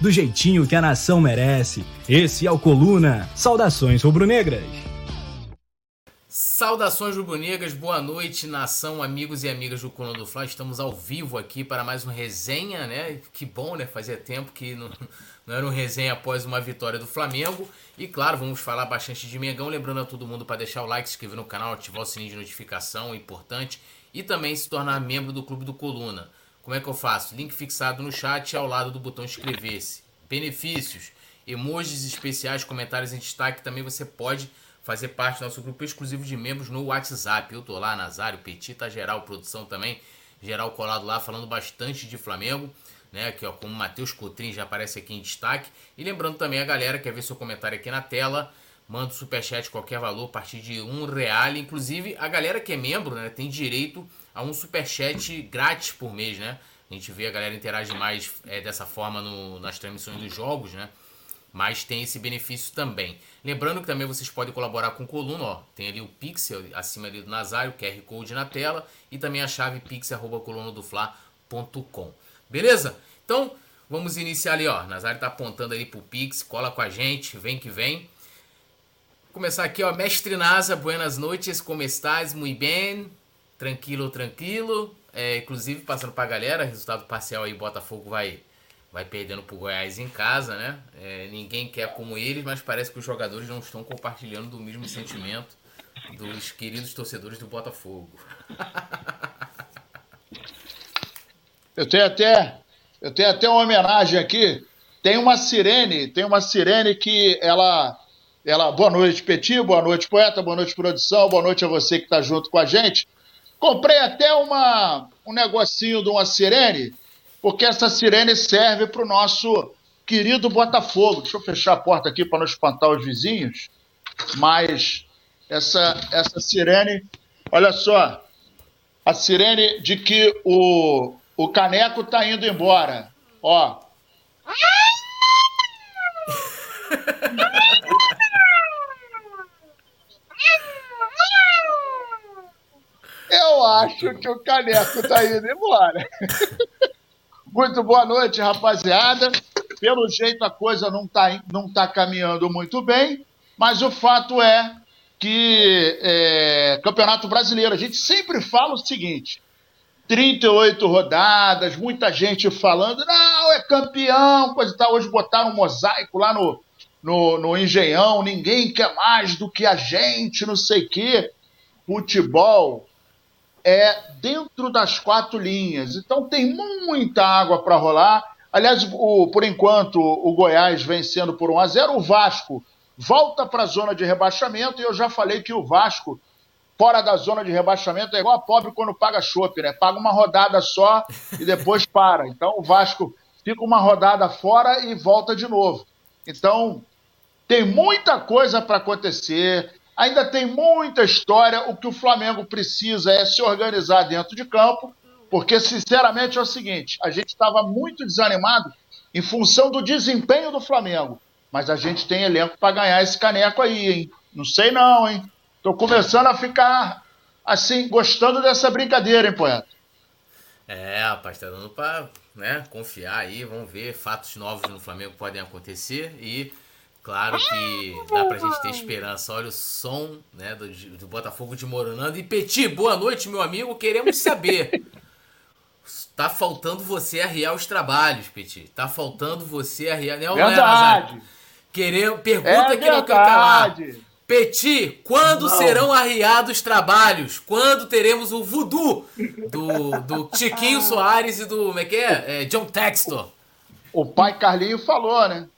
do jeitinho que a nação merece. Esse é o Coluna. Saudações rubro-negras. Saudações rubro-negras, boa noite, nação, amigos e amigas do Coluna do Fla. Estamos ao vivo aqui para mais um resenha, né? Que bom, né? Fazia tempo que não, não era um resenha após uma vitória do Flamengo. E claro, vamos falar bastante de Mengão. Lembrando a todo mundo para deixar o like, se inscrever no canal, ativar o sininho de notificação, importante. E também se tornar membro do Clube do Coluna. Como é que eu faço? Link fixado no chat ao lado do botão inscrever-se. Benefícios, emojis especiais, comentários em destaque. Também você pode fazer parte do nosso grupo exclusivo de membros no WhatsApp. Eu tô lá, Nazário, Petit, tá geral, produção também, geral colado lá, falando bastante de Flamengo, né? Aqui, ó, como Matheus Cotrim já aparece aqui em destaque. E lembrando também a galera, quer ver seu comentário aqui na tela, manda o superchat qualquer valor, a partir de um real. Inclusive, a galera que é membro, né, tem direito a um superchat grátis por mês, né? A gente vê a galera interage mais é, dessa forma no, nas transmissões dos jogos, né? Mas tem esse benefício também. Lembrando que também vocês podem colaborar com o Coluna, ó. Tem ali o Pixel acima ali do Nazário, QR Code na tela e também a chave pix@colunadofla.com. Beleza? Então, vamos iniciar ali, ó. Nazário tá apontando ali pro Pix, cola com a gente, vem que vem. Vou começar aqui, ó. Mestre Nasa, buenas noites, como estás? Muito bem? Tranquilo, tranquilo. É, inclusive, passando pra galera, resultado parcial aí, Botafogo vai, vai perdendo pro Goiás em casa, né? É, ninguém quer como eles, mas parece que os jogadores não estão compartilhando do mesmo sentimento dos queridos torcedores do Botafogo. eu tenho até, eu tenho até uma homenagem aqui. Tem uma sirene, tem uma sirene que ela, ela, boa noite Petit, boa noite poeta, boa noite produção, boa noite a você que está junto com a gente. Comprei até uma, um negocinho de uma sirene, porque essa sirene serve para o nosso querido Botafogo. Deixa eu fechar a porta aqui para não espantar os vizinhos. Mas essa, essa sirene, olha só, a sirene de que o, o caneco está indo embora. Ó. Eu acho que o Caneco tá indo embora. muito boa noite, rapaziada. Pelo jeito a coisa não tá, não tá caminhando muito bem, mas o fato é que é, Campeonato Brasileiro, a gente sempre fala o seguinte: 38 rodadas, muita gente falando, não, é campeão, coisa e tal. Hoje botaram um mosaico lá no, no, no Engenhão, ninguém quer mais do que a gente, não sei o quê. Futebol é dentro das quatro linhas. Então tem muita água para rolar. Aliás, o, por enquanto, o Goiás vencendo por 1 a 0 O Vasco volta para a zona de rebaixamento. E eu já falei que o Vasco, fora da zona de rebaixamento, é igual a pobre quando paga chopp, né? Paga uma rodada só e depois para. Então o Vasco fica uma rodada fora e volta de novo. Então tem muita coisa para acontecer. Ainda tem muita história. O que o Flamengo precisa é se organizar dentro de campo, porque, sinceramente, é o seguinte: a gente estava muito desanimado em função do desempenho do Flamengo. Mas a gente tem elenco para ganhar esse caneco aí, hein? Não sei não, hein? Tô começando a ficar, assim, gostando dessa brincadeira, hein, poeta? É, rapaz, tá dando pra né, confiar aí. Vamos ver. Fatos novos no Flamengo podem acontecer e Claro que dá pra gente ter esperança. Olha o som né, do, do Botafogo de Moronando. E Petit, boa noite, meu amigo. Queremos saber. Tá faltando você arriar os trabalhos, Petit. Tá faltando você arriar. Não, verdade. Não é, Querer... Pergunta é que não quer calar. Petit, quando não. serão arriados os trabalhos? Quando teremos o voodoo do, do Tiquinho Soares e do. Como é que é? é John Textor. O pai Carlinho falou, né?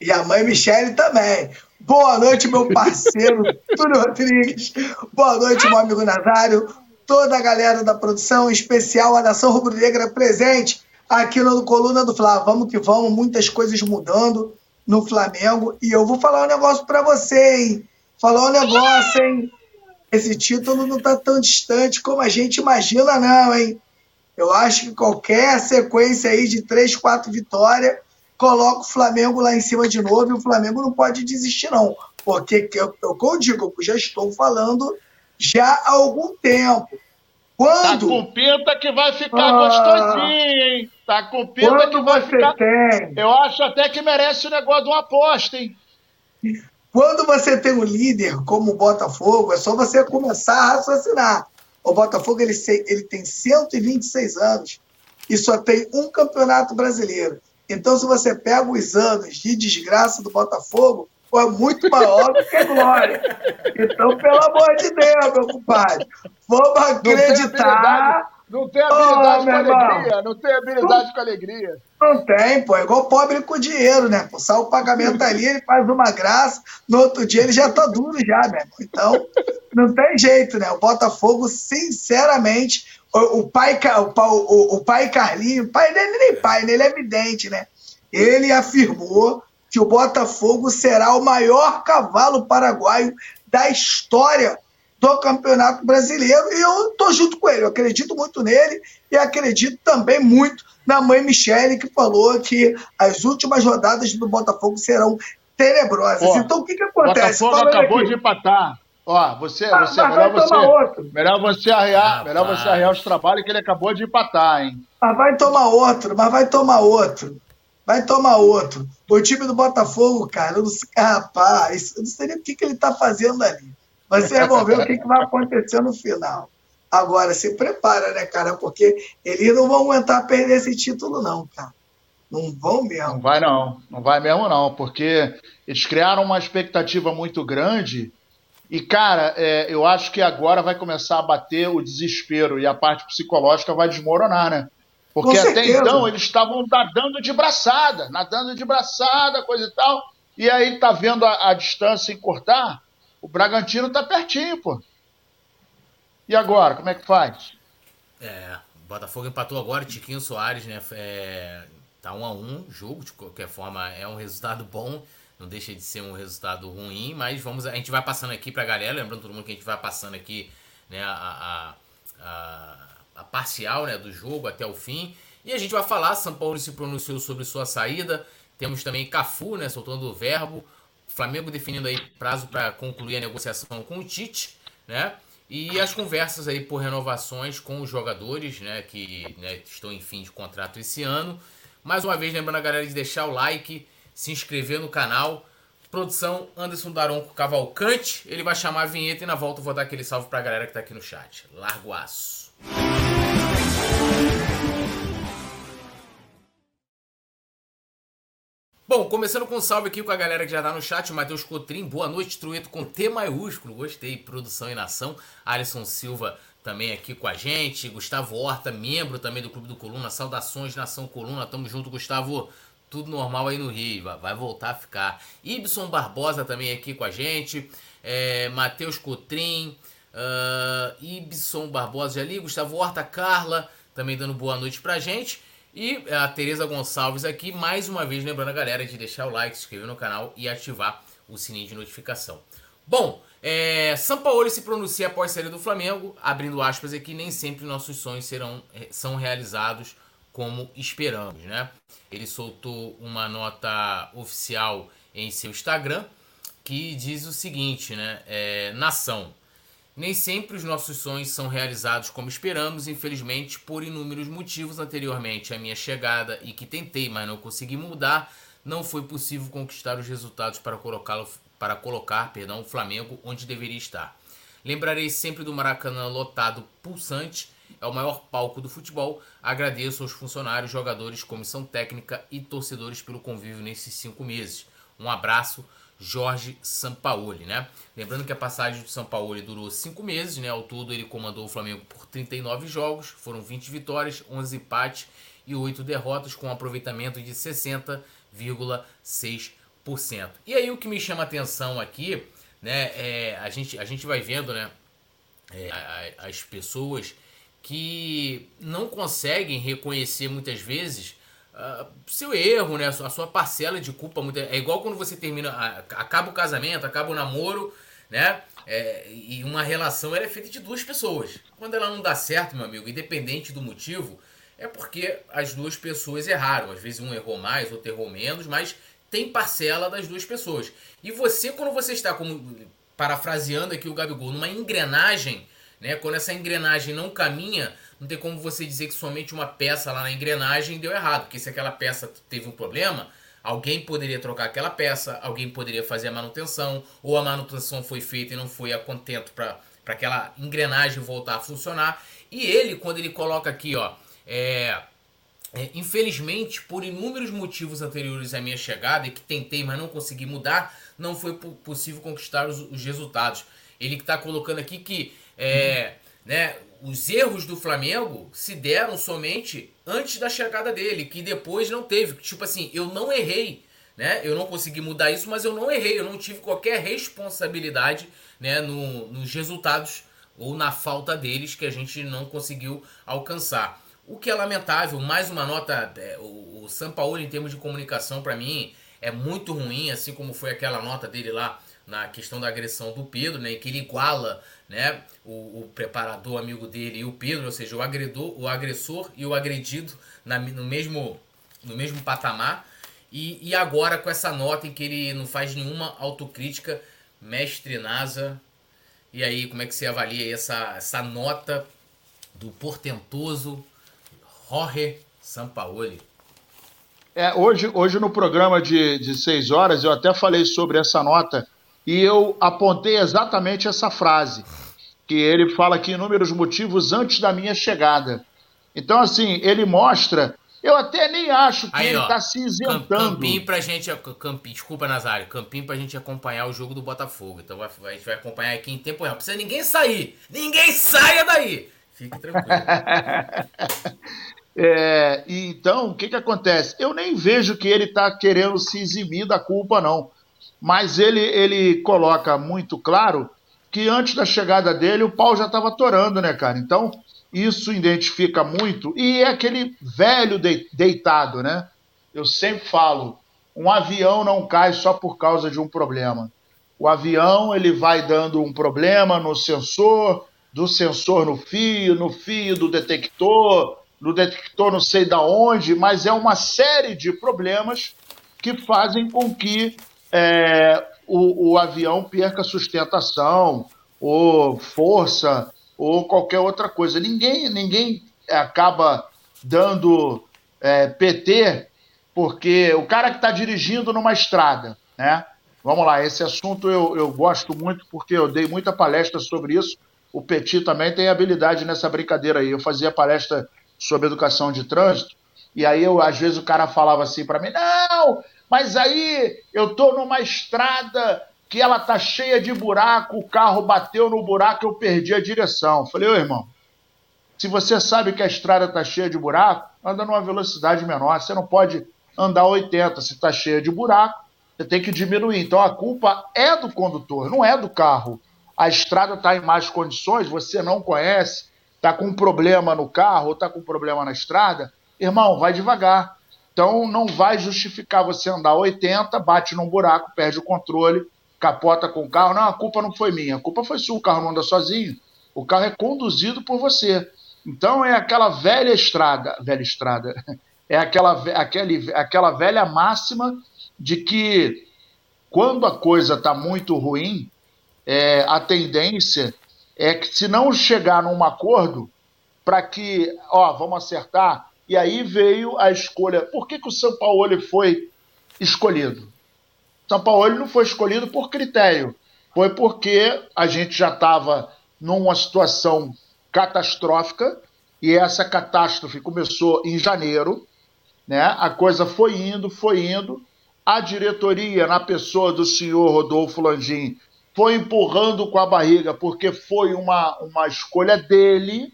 E a mãe Michele também. Boa noite, meu parceiro Túlio Rodrigues. Boa noite, meu amigo Nazário. Toda a galera da produção, em especial a Nação Rubro-Negra presente aqui no Coluna do Fla. Vamos que vamos, muitas coisas mudando. no Flamengo. E eu vou falar um negócio para você, hein? Falar um negócio, hein? Esse título não tá tão distante como a gente imagina, não, hein? Eu acho que qualquer sequência aí de três, quatro vitórias coloca o Flamengo lá em cima de novo e o Flamengo não pode desistir, não. Porque, eu, eu, eu digo, eu já estou falando já há algum tempo. Quando... Tá com pinta que vai ficar ah, gostosinho, hein? Tá com pinta que vai ficar. Tem... Eu acho até que merece o negócio de uma aposta, hein? Quando você tem um líder como o Botafogo, é só você começar a raciocinar. O Botafogo ele, ele tem 126 anos e só tem um campeonato brasileiro. Então, se você pega os anos de desgraça do Botafogo, foi muito maior do que glória. Então, pelo amor de Deus, meu compadre, vamos acreditar. Não tem habilidade, oh, com alegria, não tem habilidade não, com alegria. Não tem, pô, é igual pobre com dinheiro, né? Pô, sai o pagamento ali, ele faz uma graça, no outro dia ele já tá duro já, né? Então, não tem jeito, né? O Botafogo, sinceramente, o, o pai, o, o, o pai Carlinho, pai dele nem pai, né? ele é evidente, né? Ele afirmou que o Botafogo será o maior cavalo paraguaio da história do Campeonato Brasileiro. E eu estou junto com ele, eu acredito muito nele e acredito também muito na mãe Michele, que falou que as últimas rodadas do Botafogo serão tenebrosas. Pô, então o que, que acontece? Botafogo acabou aqui. de empatar. Ó, você, mas melhor, você melhor você arrear, ah, melhor você arrear os trabalhos que ele acabou de empatar, hein? Mas vai tomar outro, mas vai tomar outro. Vai tomar outro. O time do Botafogo, cara, eu não sei, rapaz, eu não sei nem o que, que ele está fazendo ali. Mas você vai ver o que, que vai acontecer no final. Agora, se prepara, né, cara? Porque eles não vão aguentar perder esse título, não, cara. Não vão mesmo. Não vai, não. Não vai mesmo, não. Porque eles criaram uma expectativa muito grande. E, cara, é, eu acho que agora vai começar a bater o desespero e a parte psicológica vai desmoronar, né? Porque até então eles estavam nadando de braçada, nadando de braçada, coisa e tal. E aí tá vendo a, a distância encurtar, o Bragantino tá pertinho, pô. E agora, como é que faz? É, o Botafogo empatou agora, Tiquinho Soares, né? É, tá um a um jogo, de qualquer forma é um resultado bom, não deixa de ser um resultado ruim, mas vamos, a gente vai passando aqui pra galera, lembrando todo mundo que a gente vai passando aqui, né, a, a, a a parcial né, do jogo até o fim. E a gente vai falar, São Paulo se pronunciou sobre sua saída. Temos também Cafu, né, soltando o verbo. Flamengo definindo aí prazo para concluir a negociação com o Tite, né? E as conversas aí por renovações com os jogadores, né, que né, estão em fim de contrato esse ano. Mais uma vez, lembrando a galera de deixar o like, se inscrever no canal. Produção Anderson Daronco Cavalcante. Ele vai chamar a vinheta e na volta eu vou dar aquele salve pra galera que tá aqui no chat. Largo aço. Bom, começando com um salve aqui com a galera que já tá no chat, Matheus Cotrim, boa noite, Trueto com T maiúsculo, gostei, produção e nação, Alisson Silva também aqui com a gente, Gustavo Horta, membro também do Clube do Coluna, saudações Nação Coluna, tamo junto, Gustavo, tudo normal aí no Rio, vai voltar a ficar. Ibson Barbosa também aqui com a gente, é, Matheus Cotrim, uh, Ibson Barbosa ali, Gustavo Horta, Carla, também dando boa noite pra gente. E a Tereza Gonçalves aqui, mais uma vez lembrando a galera de deixar o like, se inscrever no canal e ativar o sininho de notificação. Bom, é, São Paulo se pronuncia após sair do Flamengo, abrindo aspas aqui, nem sempre nossos sonhos serão, é, são realizados como esperamos, né? Ele soltou uma nota oficial em seu Instagram que diz o seguinte, né? É, Nação, nem sempre os nossos sonhos são realizados como esperamos, infelizmente, por inúmeros motivos anteriormente à minha chegada e que tentei, mas não consegui mudar, não foi possível conquistar os resultados para colocá-lo para colocar, perdão, o Flamengo onde deveria estar. Lembrarei sempre do Maracanã lotado, pulsante, é o maior palco do futebol. Agradeço aos funcionários, jogadores, comissão técnica e torcedores pelo convívio nesses cinco meses. Um abraço, Jorge Sampaoli, né? Lembrando que a passagem do Sampaoli durou cinco meses, né? Ao todo ele comandou o Flamengo por 39 jogos, foram 20 vitórias, 11 empates e 8 derrotas com um aproveitamento de 60,6%. E aí o que me chama atenção aqui, né? É, a, gente, a gente vai vendo, né? É, as pessoas que não conseguem reconhecer muitas vezes uh, seu erro, né? A sua parcela de culpa. É igual quando você termina, acaba o casamento, acaba o namoro, né? É, e uma relação é feita de duas pessoas. Quando ela não dá certo, meu amigo, independente do motivo, é porque as duas pessoas erraram. Às vezes um errou mais, outro errou menos, mas tem parcela das duas pessoas. E você, quando você está, como parafraseando aqui o Gabigol, numa engrenagem, né? Quando essa engrenagem não caminha, não tem como você dizer que somente uma peça lá na engrenagem deu errado. Porque se aquela peça teve um problema, alguém poderia trocar aquela peça, alguém poderia fazer a manutenção, ou a manutenção foi feita e não foi a contento para aquela engrenagem voltar a funcionar. E ele, quando ele coloca aqui, ó, é, é, infelizmente, por inúmeros motivos anteriores à minha chegada e que tentei, mas não consegui mudar, não foi possível conquistar os, os resultados. Ele está colocando aqui que é, né, os erros do Flamengo se deram somente antes da chegada dele, que depois não teve. Tipo assim, eu não errei, né? Eu não consegui mudar isso, mas eu não errei, eu não tive qualquer responsabilidade, né, no, nos resultados ou na falta deles que a gente não conseguiu alcançar. O que é lamentável, mais uma nota, é, o, o São Paulo em termos de comunicação para mim é muito ruim, assim como foi aquela nota dele lá na questão da agressão do Pedro, né, que ele iguala né, o, o, preparador amigo dele e o Pedro, ou seja, o agredor, o agressor e o agredido na, no, mesmo, no mesmo patamar. E, e agora com essa nota em que ele não faz nenhuma autocrítica, mestre Nasa. E aí, como é que você avalia essa, essa nota do portentoso Jorge Sampaoli? É, hoje, hoje no programa de, de seis horas eu até falei sobre essa nota e eu apontei exatamente essa frase, que ele fala aqui inúmeros motivos antes da minha chegada. Então, assim, ele mostra. Eu até nem acho que Aí, ele está se isentando. Campinho pra gente. Campinho, desculpa, Nazário. Campinho pra gente acompanhar o jogo do Botafogo. Então a gente vai acompanhar aqui em tempo real. Não precisa ninguém sair. Ninguém saia daí. Fique tranquilo. é, então, o que, que acontece? Eu nem vejo que ele está querendo se eximir da culpa, não mas ele, ele coloca muito claro que antes da chegada dele o pau já estava torando, né, cara? Então, isso identifica muito. E é aquele velho de, deitado, né? Eu sempre falo, um avião não cai só por causa de um problema. O avião ele vai dando um problema no sensor, do sensor no fio, no fio do detector, no detector não sei da onde, mas é uma série de problemas que fazem com que é, o, o avião perca sustentação, ou força, ou qualquer outra coisa. Ninguém, ninguém acaba dando é, PT porque o cara que está dirigindo numa estrada, né? Vamos lá, esse assunto eu, eu gosto muito porque eu dei muita palestra sobre isso. O Petit também tem habilidade nessa brincadeira aí. Eu fazia palestra sobre educação de trânsito e aí eu, às vezes o cara falava assim para mim: "Não, mas aí eu tô numa estrada que ela tá cheia de buraco, o carro bateu no buraco, eu perdi a direção. Falei, ô irmão, se você sabe que a estrada tá cheia de buraco, anda numa velocidade menor. Você não pode andar 80 se tá cheia de buraco, você tem que diminuir. Então a culpa é do condutor, não é do carro. A estrada está em más condições, você não conhece, está com um problema no carro ou está com um problema na estrada, irmão, vai devagar. Então não vai justificar você andar 80, bate num buraco, perde o controle, capota com o carro. Não, a culpa não foi minha, a culpa foi sua, o carro não anda sozinho. O carro é conduzido por você. Então é aquela velha estrada, velha estrada, é aquela, aquele, aquela velha máxima de que quando a coisa está muito ruim, é, a tendência é que se não chegar num acordo para que, ó, vamos acertar, e aí veio a escolha. Por que, que o São Paulo foi escolhido? São Paulo não foi escolhido por critério. Foi porque a gente já estava numa situação catastrófica e essa catástrofe começou em janeiro, né? A coisa foi indo, foi indo. A diretoria, na pessoa do senhor Rodolfo Landim, foi empurrando com a barriga porque foi uma, uma escolha dele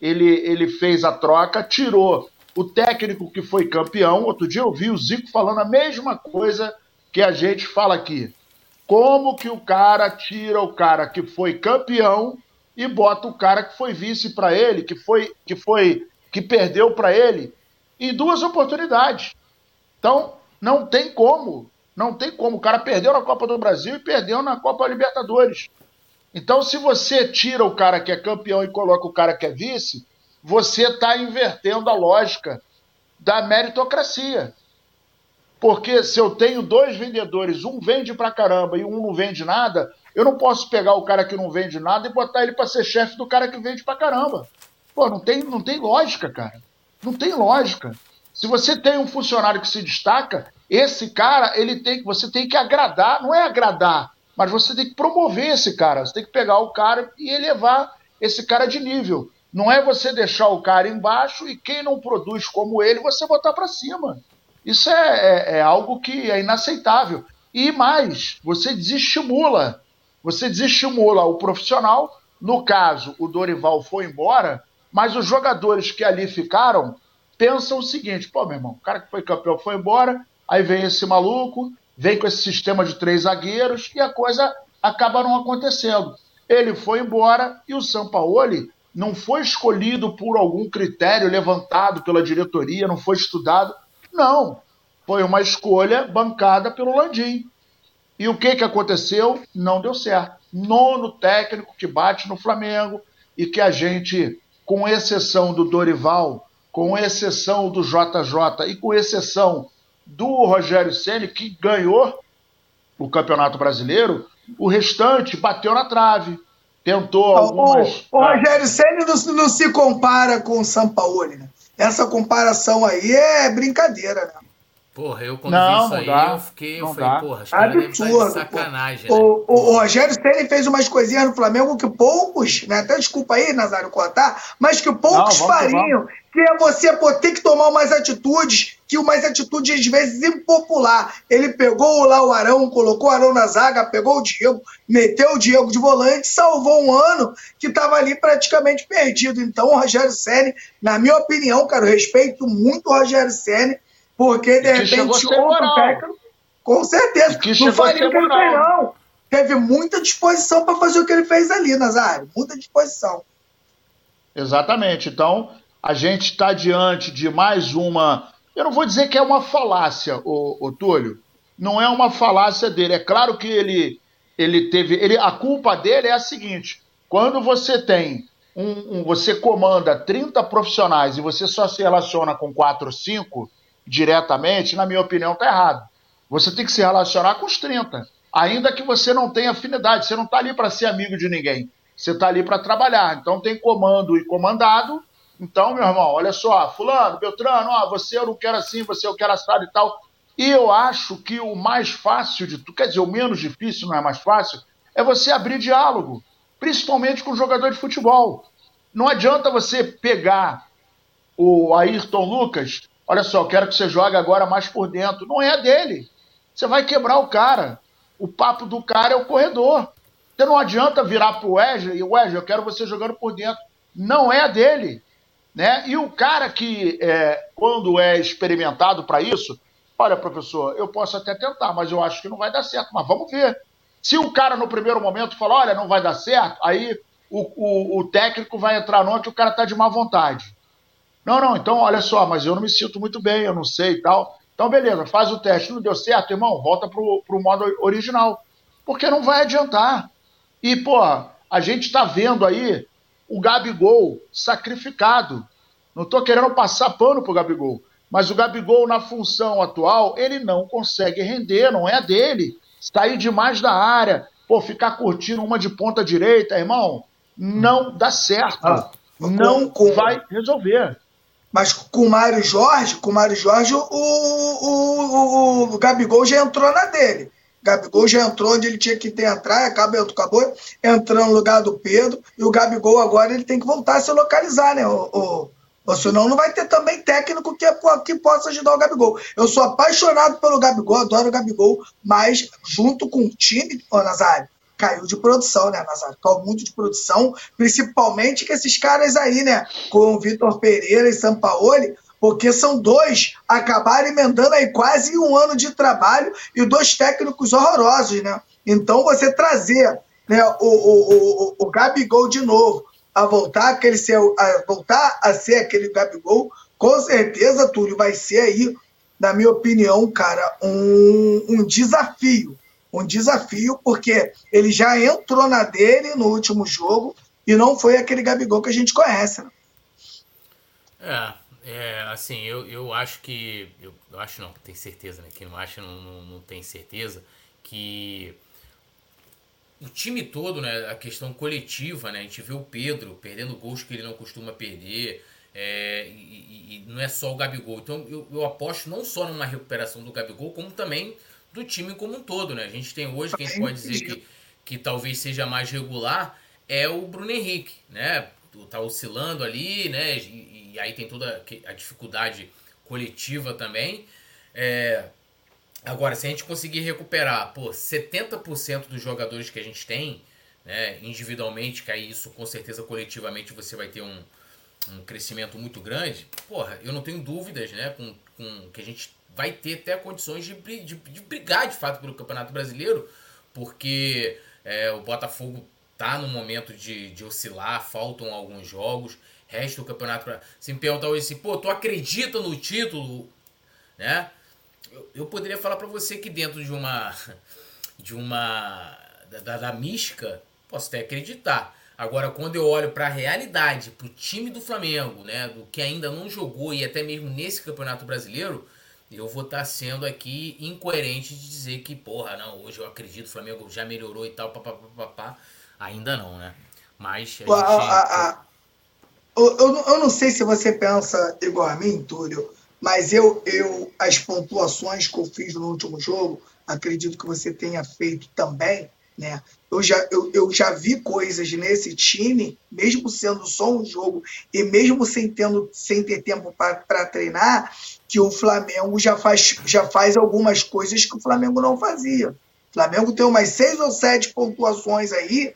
ele, ele fez a troca, tirou o técnico que foi campeão. Outro dia eu vi o Zico falando a mesma coisa que a gente fala aqui. Como que o cara tira o cara que foi campeão e bota o cara que foi vice para ele, que foi que foi que perdeu para ele em duas oportunidades. Então, não tem como. Não tem como. O cara perdeu na Copa do Brasil e perdeu na Copa Libertadores. Então, se você tira o cara que é campeão e coloca o cara que é vice, você está invertendo a lógica da meritocracia. Porque se eu tenho dois vendedores, um vende pra caramba e um não vende nada, eu não posso pegar o cara que não vende nada e botar ele para ser chefe do cara que vende pra caramba. Pô, não tem, não tem lógica, cara. Não tem lógica. Se você tem um funcionário que se destaca, esse cara, ele tem, você tem que agradar, não é agradar, mas você tem que promover esse cara. Você tem que pegar o cara e elevar esse cara de nível. Não é você deixar o cara embaixo e quem não produz como ele, você botar para cima. Isso é, é, é, algo que é inaceitável. E mais, você desestimula. Você desestimula o profissional. No caso, o Dorival foi embora, mas os jogadores que ali ficaram pensam o seguinte: pô, meu irmão, o cara que foi campeão foi embora, aí vem esse maluco, vem com esse sistema de três zagueiros e a coisa acaba não acontecendo. Ele foi embora e o Sampaoli não foi escolhido por algum critério levantado pela diretoria, não foi estudado. Não. Foi uma escolha bancada pelo Landim. E o que, que aconteceu? Não deu certo. Nono técnico que bate no Flamengo e que a gente, com exceção do Dorival, com exceção do JJ e com exceção do Rogério Ceni que ganhou o Campeonato Brasileiro, o restante bateu na trave. Tentou algumas. O, o Rogério Ceni não, não, se compara com o Sampaoli, né? Essa comparação aí é brincadeira, né? Porra, eu quando não, vi isso aí, dá, eu fiquei, eu falei, dá. porra, os caras devem de sacanagem. Né? O, o, o Rogério Ceni fez umas coisinhas no Flamengo que poucos, né? Até desculpa aí, Nazário, contar, mas que poucos não, vamos, fariam. Vamos. Que é você pô, ter que tomar umas atitudes, que umas atitudes às vezes impopular. Ele pegou lá o Arão, colocou o Arão na zaga, pegou o Diego, meteu o Diego de volante, salvou um ano que estava ali praticamente perdido. Então, o Rogério Ceni, na minha opinião, cara, eu respeito muito o Rogério Ceni porque, de repente, outro técnico, com certeza, não faria o que ele fez, não. Teve muita disposição para fazer o que ele fez ali, Nazário. Muita disposição. Exatamente. Então, a gente está diante de mais uma. Eu não vou dizer que é uma falácia, o, o Túlio. Não é uma falácia dele. É claro que ele, ele teve. Ele, a culpa dele é a seguinte: quando você tem um, um, você comanda 30 profissionais e você só se relaciona com 4 ou 5, diretamente, na minha opinião, está errado. Você tem que se relacionar com os 30. Ainda que você não tenha afinidade, você não está ali para ser amigo de ninguém. Você está ali para trabalhar. Então tem comando e comandado. Então, meu irmão, olha só, fulano, Beltrano, ó, você eu não quero assim, você eu quero assado e tal. E eu acho que o mais fácil de tudo, quer dizer, o menos difícil, não é mais fácil, é você abrir diálogo, principalmente com o jogador de futebol. Não adianta você pegar o Ayrton Lucas Olha só, eu quero que você jogue agora mais por dentro. Não é dele. Você vai quebrar o cara. O papo do cara é o corredor. Você não adianta virar pro Wesley e Wesley, eu quero você jogando por dentro. Não é dele. Né? E o cara que, é, quando é experimentado para isso, olha, professor, eu posso até tentar, mas eu acho que não vai dar certo. Mas vamos ver. Se o cara no primeiro momento fala, olha, não vai dar certo, aí o, o, o técnico vai entrar no que o cara tá de má vontade. Não, não, então olha só, mas eu não me sinto muito bem, eu não sei e tal. Então, beleza, faz o teste, não deu certo, irmão, volta pro, pro modo original. Porque não vai adiantar. E, pô, a gente tá vendo aí o Gabigol sacrificado. Não tô querendo passar pano pro Gabigol. Mas o Gabigol, na função atual, ele não consegue render, não é dele. Sair demais da área, pô, ficar curtindo uma de ponta direita, irmão, não dá certo. Ah, não com, vai resolver. Mas com o Mário Jorge, com o Mário Jorge, o, o, o, o Gabigol já entrou na dele. Gabigol já entrou onde ele tinha que entrar, acabou, acabou entrando no lugar do Pedro, e o Gabigol agora ele tem que voltar a se localizar, né? O, o, ou senão não vai ter também técnico que, que possa ajudar o Gabigol. Eu sou apaixonado pelo Gabigol, adoro o Gabigol, mas junto com o time, ô Nazário, caiu de produção, né, Nazário? Caiu muito de produção, principalmente com esses caras aí, né? Com o Vitor Pereira e Sampaoli, porque são dois, acabaram emendando aí quase um ano de trabalho e dois técnicos horrorosos, né? Então você trazer né, o, o, o, o Gabigol de novo a voltar, aquele a voltar a ser aquele Gabigol com certeza, Túlio, vai ser aí, na minha opinião, cara, um, um desafio. Um desafio, porque ele já entrou na dele no último jogo e não foi aquele Gabigol que a gente conhece. Né? É, é, assim, eu, eu acho que. Eu, eu acho não, tem certeza, né? Quem não acha não, não, não tem certeza que o time todo, né, a questão coletiva, né, a gente vê o Pedro perdendo gols que ele não costuma perder, é, e, e, não é só o Gabigol. Então eu, eu, aposto não só numa recuperação do Gabigol, como também do time como um todo. Né? A gente tem hoje, que a gente pode dizer que, que talvez seja mais regular, é o Bruno Henrique. Né? Tá oscilando ali, né? E, e aí tem toda a dificuldade coletiva também. É, Agora, se a gente conseguir recuperar, pô, 70% dos jogadores que a gente tem, né, individualmente, que aí isso com certeza coletivamente você vai ter um, um crescimento muito grande, porra, eu não tenho dúvidas, né, com, com que a gente vai ter até condições de, de, de brigar de fato pelo Campeonato Brasileiro, porque é, o Botafogo tá no momento de, de oscilar, faltam alguns jogos, resta o campeonato. Se me perguntar hoje assim, pô, tu acredita no título, né? eu, eu poderia falar para você que dentro de uma de uma da, da mística posso até acreditar. Agora, quando eu olho para a realidade, para o time do Flamengo, né, do que ainda não jogou e até mesmo nesse Campeonato Brasileiro, eu vou estar tá sendo aqui incoerente de dizer que, porra, não, hoje eu acredito o Flamengo já melhorou e tal, papapá. Ainda não, né? Mas a a, a, eu, eu não sei se você pensa igual a mim, Túlio, mas eu, eu, as pontuações que eu fiz no último jogo, acredito que você tenha feito também, né? Eu já, eu, eu já vi coisas nesse time, mesmo sendo só um jogo e mesmo sem, tendo, sem ter tempo para treinar, que o Flamengo já faz, já faz algumas coisas que o Flamengo não fazia. O Flamengo tem umas seis ou sete pontuações aí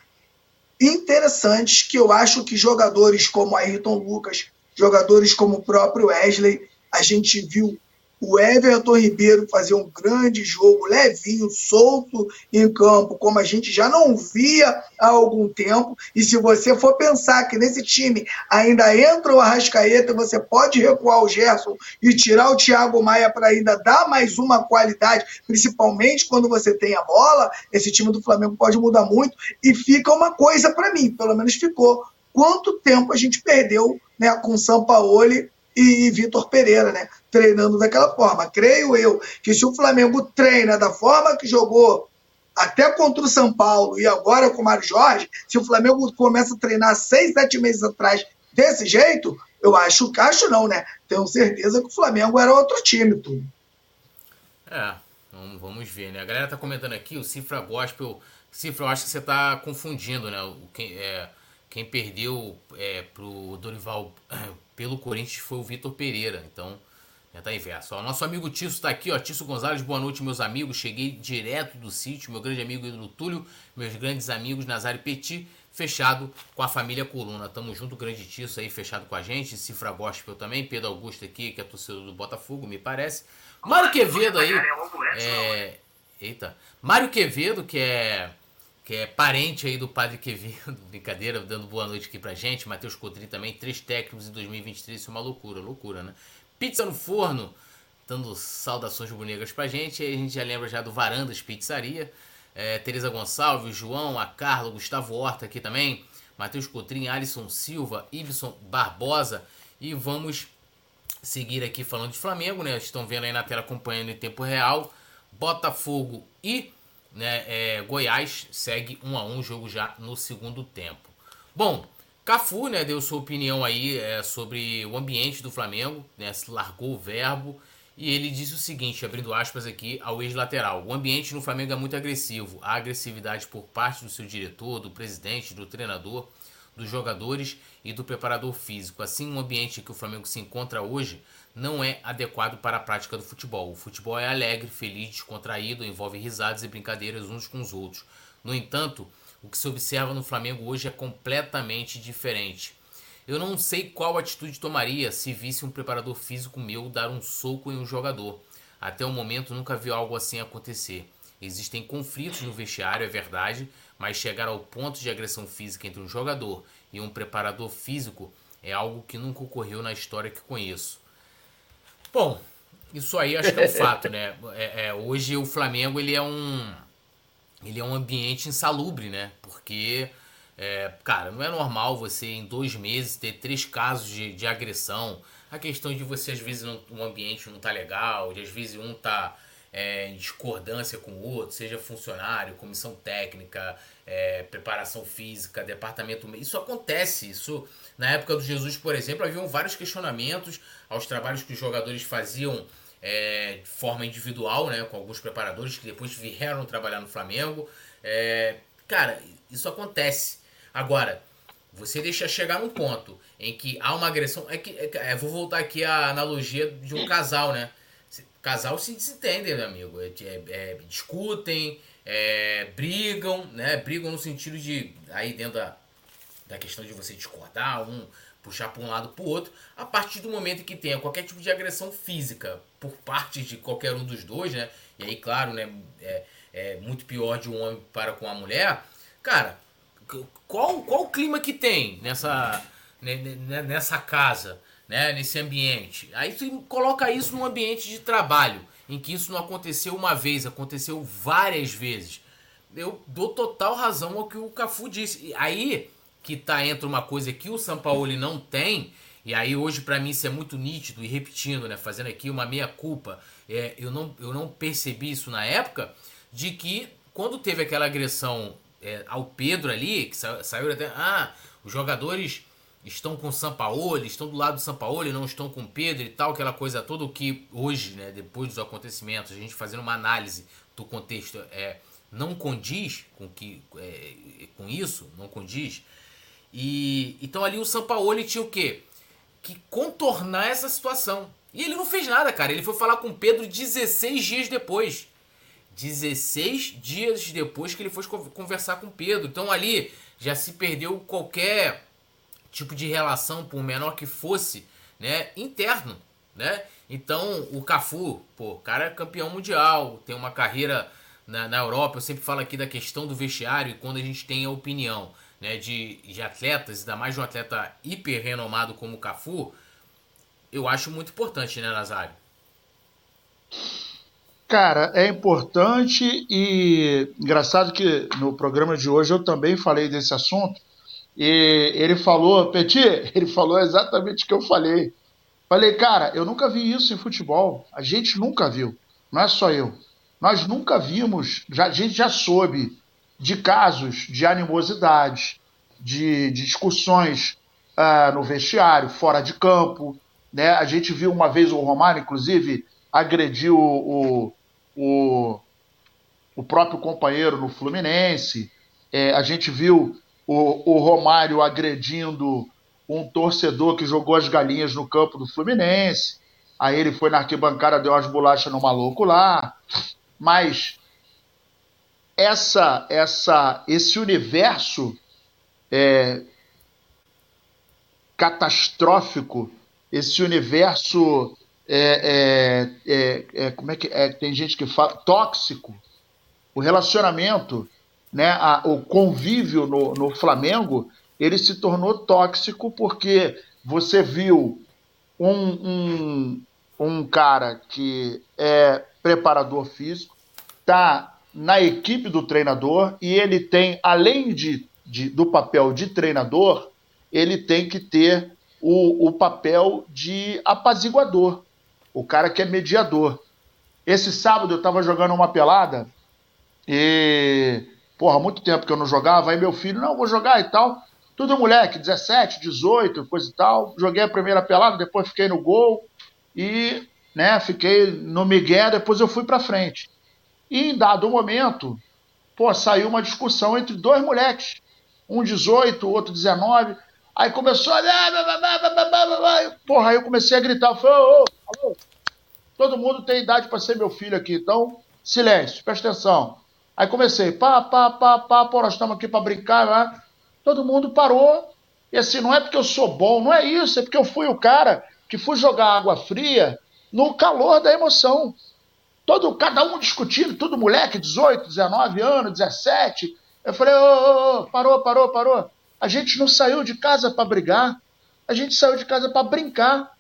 interessantes que eu acho que jogadores como Ayrton Lucas, jogadores como o próprio Wesley, a gente viu o Everton Ribeiro fazer um grande jogo, levinho, solto em campo, como a gente já não via há algum tempo. E se você for pensar que nesse time ainda entra o Arrascaeta, você pode recuar o Gerson e tirar o Thiago Maia para ainda dar mais uma qualidade, principalmente quando você tem a bola, esse time do Flamengo pode mudar muito. E fica uma coisa para mim, pelo menos ficou. Quanto tempo a gente perdeu né, com o Sampaoli e Vitor Pereira, né? Treinando daquela forma. Creio eu que se o Flamengo treina da forma que jogou até contra o São Paulo e agora com o Mário Jorge, se o Flamengo começa a treinar seis, sete meses atrás desse jeito, eu acho, acho não, né? Tenho certeza que o Flamengo era outro time, tudo. É, vamos, ver, né? A galera tá comentando aqui, o Cifra Gospel. Cifra, eu acho que você tá confundindo, né? O, é, quem perdeu é, pro Dorival pelo Corinthians foi o Vitor Pereira. Então, já tá inverso. Ó, nosso amigo Tício está aqui, ó. Tício Gonzalez, boa noite, meus amigos. Cheguei direto do sítio, meu grande amigo Edu Túlio, meus grandes amigos Nazário Petit, fechado com a família Coluna. Tamo junto, grande Tício aí, fechado com a gente. Cifra Gospel também, Pedro Augusto aqui, que é torcedor do Botafogo, me parece. Mário Quevedo aí. É... Eita. Mário Quevedo, que é que é parente aí do Padre Quevedo, brincadeira, dando boa noite aqui pra gente. Matheus Codri também, três técnicos em 2023, isso é uma loucura, loucura, né? Pizza no forno, dando saudações bonitas pra gente. Aí a gente já lembra já do Varandas Pizzaria. É, Tereza Gonçalves, João, a Carla, Gustavo Horta aqui também. Matheus Cotrim, Alisson Silva, Ibson Barbosa. E vamos seguir aqui falando de Flamengo, né? Estão vendo aí na tela acompanhando em tempo real. Botafogo e né, é, Goiás segue 1 a 1 jogo já no segundo tempo. Bom, Cafu né, deu sua opinião aí é, sobre o ambiente do Flamengo, né, largou o verbo e ele disse o seguinte, abrindo aspas aqui ao ex-lateral: o ambiente no Flamengo é muito agressivo, há agressividade por parte do seu diretor, do presidente, do treinador, dos jogadores e do preparador físico. Assim, o ambiente que o Flamengo se encontra hoje não é adequado para a prática do futebol. O futebol é alegre, feliz, descontraído, envolve risadas e brincadeiras uns com os outros. No entanto, o que se observa no Flamengo hoje é completamente diferente. Eu não sei qual atitude tomaria se visse um preparador físico meu dar um soco em um jogador. Até o momento nunca vi algo assim acontecer. Existem conflitos no vestiário, é verdade, mas chegar ao ponto de agressão física entre um jogador e um preparador físico é algo que nunca ocorreu na história que conheço. Bom, isso aí acho que é um fato, né? É, é, hoje o Flamengo ele é um ele é um ambiente insalubre, né? Porque é, cara, não é normal você em dois meses ter três casos de, de agressão. A questão de você às vezes não, um ambiente não tá legal, de às vezes um tá é, em discordância com o outro, seja funcionário, comissão técnica, é, preparação física, departamento. Isso acontece. Isso na época do Jesus, por exemplo, haviam vários questionamentos aos trabalhos que os jogadores faziam é, de forma individual, né, com alguns preparadores que depois vieram trabalhar no Flamengo. É, cara, isso acontece. Agora, você deixa chegar num ponto em que há uma agressão. É que, é, vou voltar aqui à analogia de um casal, né? Casal se desentendem, meu amigo. É, é, é, discutem, é, brigam, né? Brigam no sentido de. Aí dentro da, da questão de você discordar, um puxar para um lado para o outro, a partir do momento que tenha qualquer tipo de agressão física por parte de qualquer um dos dois, né? E aí, claro, né? É, é muito pior de um homem para com a mulher. Cara, qual, qual o clima que tem nessa, nessa casa? né, nesse ambiente. Aí você coloca isso num ambiente de trabalho, em que isso não aconteceu uma vez, aconteceu várias vezes. Eu dou total razão ao que o Cafu disse. Aí que tá entre uma coisa que o Sampaoli não tem, e aí hoje para mim isso é muito nítido e repetindo, né, fazendo aqui uma meia culpa, é, eu, não, eu não percebi isso na época, de que quando teve aquela agressão é, ao Pedro ali, que saiu, saiu até, ah, os jogadores estão com o Sampaoli, estão do lado do Sampaoli, não estão com o Pedro e tal, aquela coisa toda, que hoje, né, depois dos acontecimentos, a gente fazendo uma análise do contexto, é, não condiz com, que, é, com isso, não condiz. E então ali o Sampaoli tinha o quê? Que contornar essa situação. E ele não fez nada, cara. Ele foi falar com o Pedro 16 dias depois. 16 dias depois que ele foi conversar com o Pedro. Então ali já se perdeu qualquer tipo de relação, por menor que fosse, né, interno, né? Então, o Cafu, pô, o cara é campeão mundial, tem uma carreira na, na Europa, eu sempre falo aqui da questão do vestiário e quando a gente tem a opinião, né, de, de atletas, ainda mais de um atleta hiper renomado como o Cafu, eu acho muito importante, né, Nazário? Cara, é importante e engraçado que no programa de hoje eu também falei desse assunto e ele falou, Petit, ele falou exatamente o que eu falei. Falei, cara, eu nunca vi isso em futebol. A gente nunca viu. Não é só eu. Nós nunca vimos, já, a gente já soube de casos de animosidade, de, de discussões uh, no vestiário, fora de campo. Né? A gente viu uma vez o Romário, inclusive, agredir o, o, o próprio companheiro no Fluminense. É, a gente viu o, o Romário agredindo um torcedor que jogou as galinhas no campo do Fluminense. Aí ele foi na arquibancada, deu umas bolachas no maluco lá. Mas essa, essa, esse universo é, catastrófico, esse universo é, é, é, é como é que é, tem gente que fala tóxico, o relacionamento né, a, o convívio no, no Flamengo ele se tornou tóxico porque você viu um, um, um cara que é preparador físico, tá na equipe do treinador e ele tem, além de, de do papel de treinador, ele tem que ter o, o papel de apaziguador, o cara que é mediador. Esse sábado eu estava jogando uma pelada e porra, muito tempo que eu não jogava, aí meu filho, não, vou jogar e tal. Tudo moleque, 17, 18, coisa e tal. Joguei a primeira pelada, depois fiquei no gol e, né, fiquei no Miguel, depois eu fui pra frente. E em dado momento, pô, saiu uma discussão entre dois moleques, um 18, o outro 19. Aí começou a. Porra, aí eu comecei a gritar, falei, ô, ô, ô, todo mundo tem idade para ser meu filho aqui, então, silêncio, presta atenção. Aí comecei, pá, pá, pá, pá, pô, nós estamos aqui para brincar, né? Todo mundo parou. E assim, não é porque eu sou bom, não é isso, é porque eu fui o cara que fui jogar água fria no calor da emoção. Todo, cada um discutindo, tudo moleque, 18, 19 anos, 17. Eu falei, ô, ô, ô, parou, parou, parou. A gente não saiu de casa para brigar, a gente saiu de casa para brincar.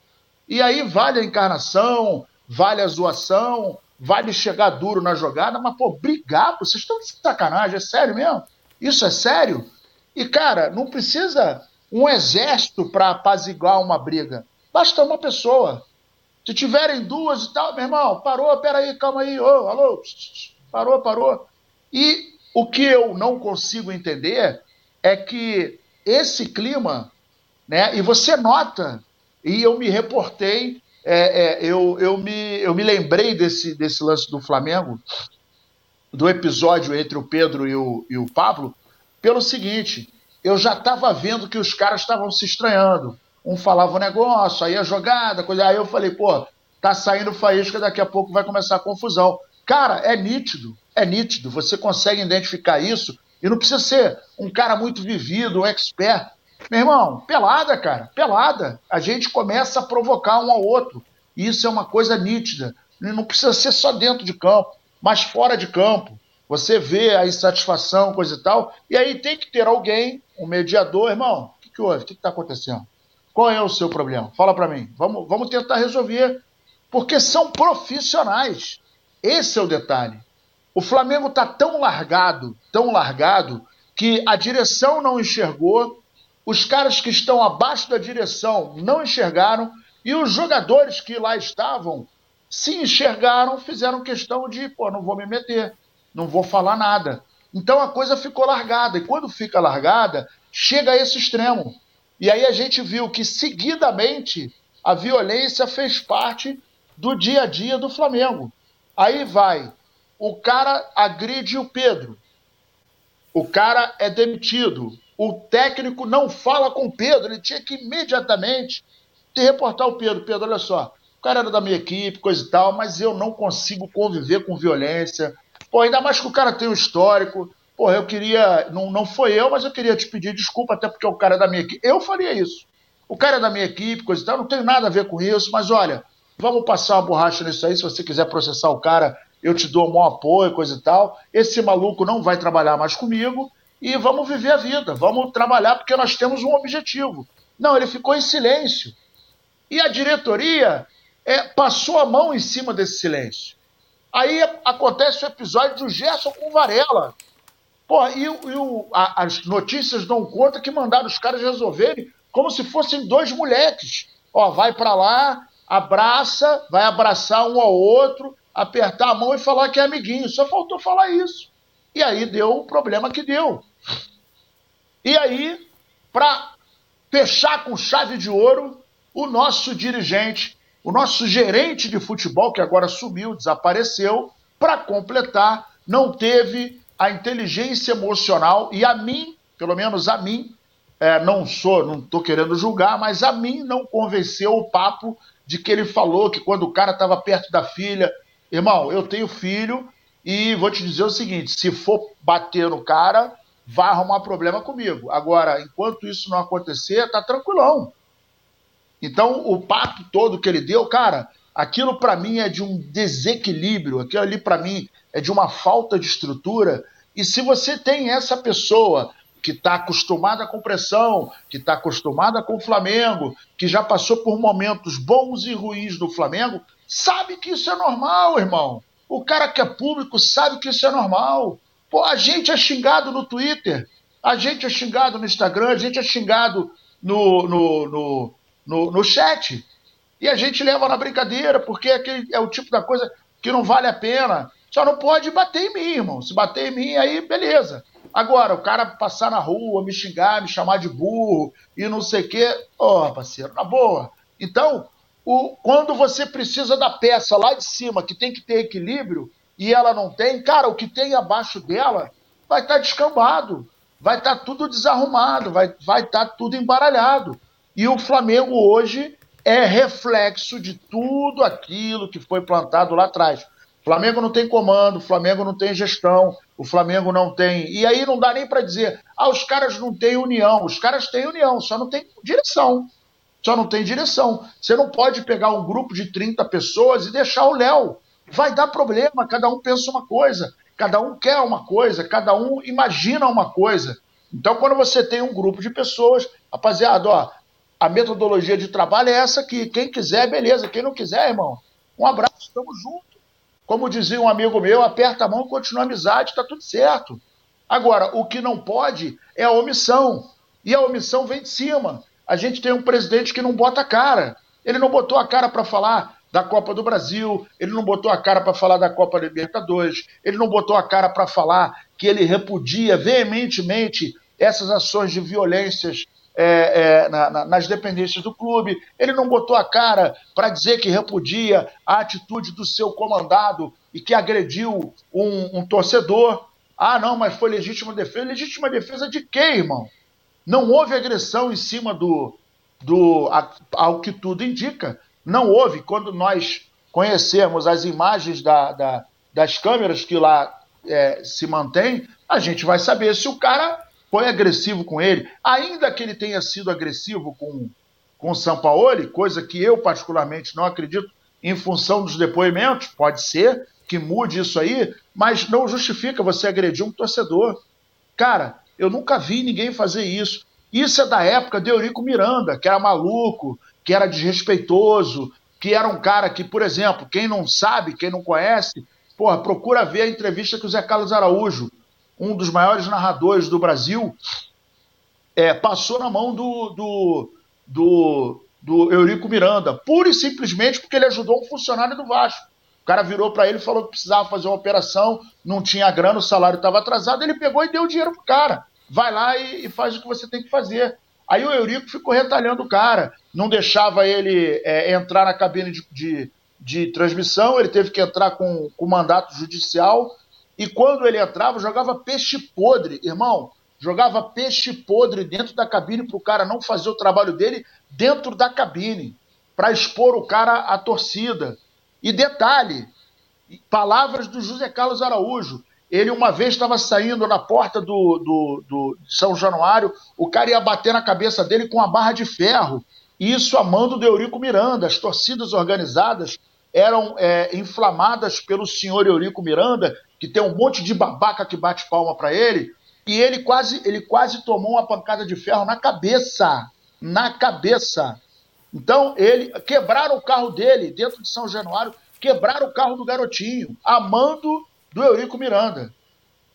E aí vale a encarnação, vale a zoação, vale chegar duro na jogada, mas, pô, brigar, pô, vocês estão de sacanagem, é sério mesmo? Isso é sério? E, cara, não precisa um exército para apaziguar uma briga. Basta uma pessoa. Se tiverem duas e tal, meu irmão, parou, peraí, calma aí, ô, alô, parou, parou. E o que eu não consigo entender é que esse clima, né, e você nota e eu me reportei, é, é, eu, eu, me, eu me lembrei desse, desse lance do Flamengo, do episódio entre o Pedro e o, e o Pablo, pelo seguinte: eu já estava vendo que os caras estavam se estranhando. Um falava um negócio, aí a jogada, coisa. Aí eu falei, pô, tá saindo faísca, daqui a pouco vai começar a confusão. Cara, é nítido, é nítido. Você consegue identificar isso e não precisa ser um cara muito vivido, um expert. Meu irmão, pelada, cara, pelada. A gente começa a provocar um ao outro. E isso é uma coisa nítida. Não precisa ser só dentro de campo, mas fora de campo. Você vê a insatisfação, coisa e tal. E aí tem que ter alguém, um mediador, irmão. O que, que houve? O que está acontecendo? Qual é o seu problema? Fala para mim. Vamos, vamos tentar resolver. Porque são profissionais. Esse é o detalhe. O Flamengo está tão largado, tão largado, que a direção não enxergou, os caras que estão abaixo da direção não enxergaram e os jogadores que lá estavam se enxergaram, fizeram questão de, pô, não vou me meter, não vou falar nada. Então a coisa ficou largada e quando fica largada, chega a esse extremo. E aí a gente viu que seguidamente a violência fez parte do dia a dia do Flamengo. Aí vai, o cara agride o Pedro. O cara é demitido o técnico não fala com o Pedro, ele tinha que imediatamente te reportar o Pedro. Pedro, olha só, o cara era da minha equipe, coisa e tal, mas eu não consigo conviver com violência. Pô, ainda mais que o cara tem um histórico. Pô, eu queria, não, não foi eu, mas eu queria te pedir desculpa, até porque o cara da minha equipe. Eu faria isso. O cara da minha equipe, coisa e tal, não tenho nada a ver com isso, mas olha, vamos passar uma borracha nisso aí, se você quiser processar o cara, eu te dou um bom apoio, coisa e tal. Esse maluco não vai trabalhar mais comigo e vamos viver a vida, vamos trabalhar porque nós temos um objetivo. Não, ele ficou em silêncio. E a diretoria é, passou a mão em cima desse silêncio. Aí acontece o episódio do Gerson com Varela. Pô, e, e o, a, as notícias dão conta que mandaram os caras resolverem como se fossem dois moleques. Ó, vai para lá, abraça, vai abraçar um ao outro, apertar a mão e falar que é amiguinho. Só faltou falar isso. E aí deu o problema que deu. E aí, para fechar com chave de ouro, o nosso dirigente, o nosso gerente de futebol, que agora sumiu, desapareceu, para completar, não teve a inteligência emocional e a mim, pelo menos a mim, é, não sou, não estou querendo julgar, mas a mim não convenceu o papo de que ele falou que quando o cara estava perto da filha, irmão, eu tenho filho e vou te dizer o seguinte: se for bater no cara, vai arrumar problema comigo. Agora, enquanto isso não acontecer, tá tranquilão. Então, o papo todo que ele deu, cara, aquilo para mim é de um desequilíbrio, aquilo ali para mim é de uma falta de estrutura. E se você tem essa pessoa que está acostumada com pressão, que está acostumada com o Flamengo, que já passou por momentos bons e ruins do Flamengo, sabe que isso é normal, irmão. O cara que é público sabe que isso é normal. Pô, a gente é xingado no Twitter, a gente é xingado no Instagram, a gente é xingado no, no, no, no, no chat. E a gente leva na brincadeira, porque é, aquele, é o tipo da coisa que não vale a pena. Só não pode bater em mim, irmão. Se bater em mim, aí beleza. Agora, o cara passar na rua, me xingar, me chamar de burro e não sei o quê. Ó, oh, parceiro, na boa. Então, o, quando você precisa da peça lá de cima, que tem que ter equilíbrio, e ela não tem, cara, o que tem abaixo dela vai estar tá descambado, vai estar tá tudo desarrumado, vai estar vai tá tudo embaralhado. E o Flamengo hoje é reflexo de tudo aquilo que foi plantado lá atrás. Flamengo não tem comando, o Flamengo não tem gestão, o Flamengo não tem. E aí não dá nem para dizer, ah, os caras não têm união. Os caras têm união, só não tem direção. Só não tem direção. Você não pode pegar um grupo de 30 pessoas e deixar o Léo vai dar problema. Cada um pensa uma coisa, cada um quer uma coisa, cada um imagina uma coisa. Então, quando você tem um grupo de pessoas, rapaziada, ó, a metodologia de trabalho é essa aqui. Quem quiser, beleza. Quem não quiser, irmão, um abraço, estamos juntos. Como dizia um amigo meu, aperta a mão, continua a amizade, está tudo certo. Agora, o que não pode é a omissão. E a omissão vem de cima. A gente tem um presidente que não bota a cara. Ele não botou a cara para falar da Copa do Brasil, ele não botou a cara para falar da Copa Libertadores, ele não botou a cara para falar que ele repudia veementemente essas ações de violências é, é, na, na, nas dependências do clube, ele não botou a cara para dizer que repudia a atitude do seu comandado e que agrediu um, um torcedor. Ah, não, mas foi legítima defesa. Legítima defesa de quê, irmão? Não houve agressão em cima do, do ao que tudo indica. Não houve. Quando nós conhecemos as imagens da, da, das câmeras que lá é, se mantém, a gente vai saber se o cara foi agressivo com ele, ainda que ele tenha sido agressivo com, com o Sampaoli, coisa que eu particularmente não acredito em função dos depoimentos, pode ser que mude isso aí, mas não justifica você agredir um torcedor. Cara, eu nunca vi ninguém fazer isso. Isso é da época de Eurico Miranda, que era maluco, que era desrespeitoso, que era um cara que, por exemplo, quem não sabe, quem não conhece, porra, procura ver a entrevista que o Zé Carlos Araújo um dos maiores narradores do Brasil, é, passou na mão do, do, do, do Eurico Miranda, pura e simplesmente porque ele ajudou um funcionário do Vasco. O cara virou para ele e falou que precisava fazer uma operação, não tinha grana, o salário estava atrasado, ele pegou e deu o dinheiro pro cara. Vai lá e, e, faz o que você tem que fazer. Aí o Eurico ficou retalhando o cara, não deixava ele é, entrar na cabine de, de, de, transmissão, ele teve que entrar com, com mandato judicial e quando ele entrava, jogava peixe podre, irmão. Jogava peixe podre dentro da cabine para o cara não fazer o trabalho dele dentro da cabine, para expor o cara à torcida. E detalhe, palavras do José Carlos Araújo. Ele uma vez estava saindo na porta do, do, do São Januário, o cara ia bater na cabeça dele com uma barra de ferro. Isso a mando do Eurico Miranda. As torcidas organizadas eram é, inflamadas pelo senhor Eurico Miranda, que tem um monte de babaca que bate palma para ele, e ele quase, ele quase tomou uma pancada de ferro na cabeça. Na cabeça. Então, ele quebraram o carro dele dentro de São Januário, quebraram o carro do garotinho, amando do Eurico Miranda.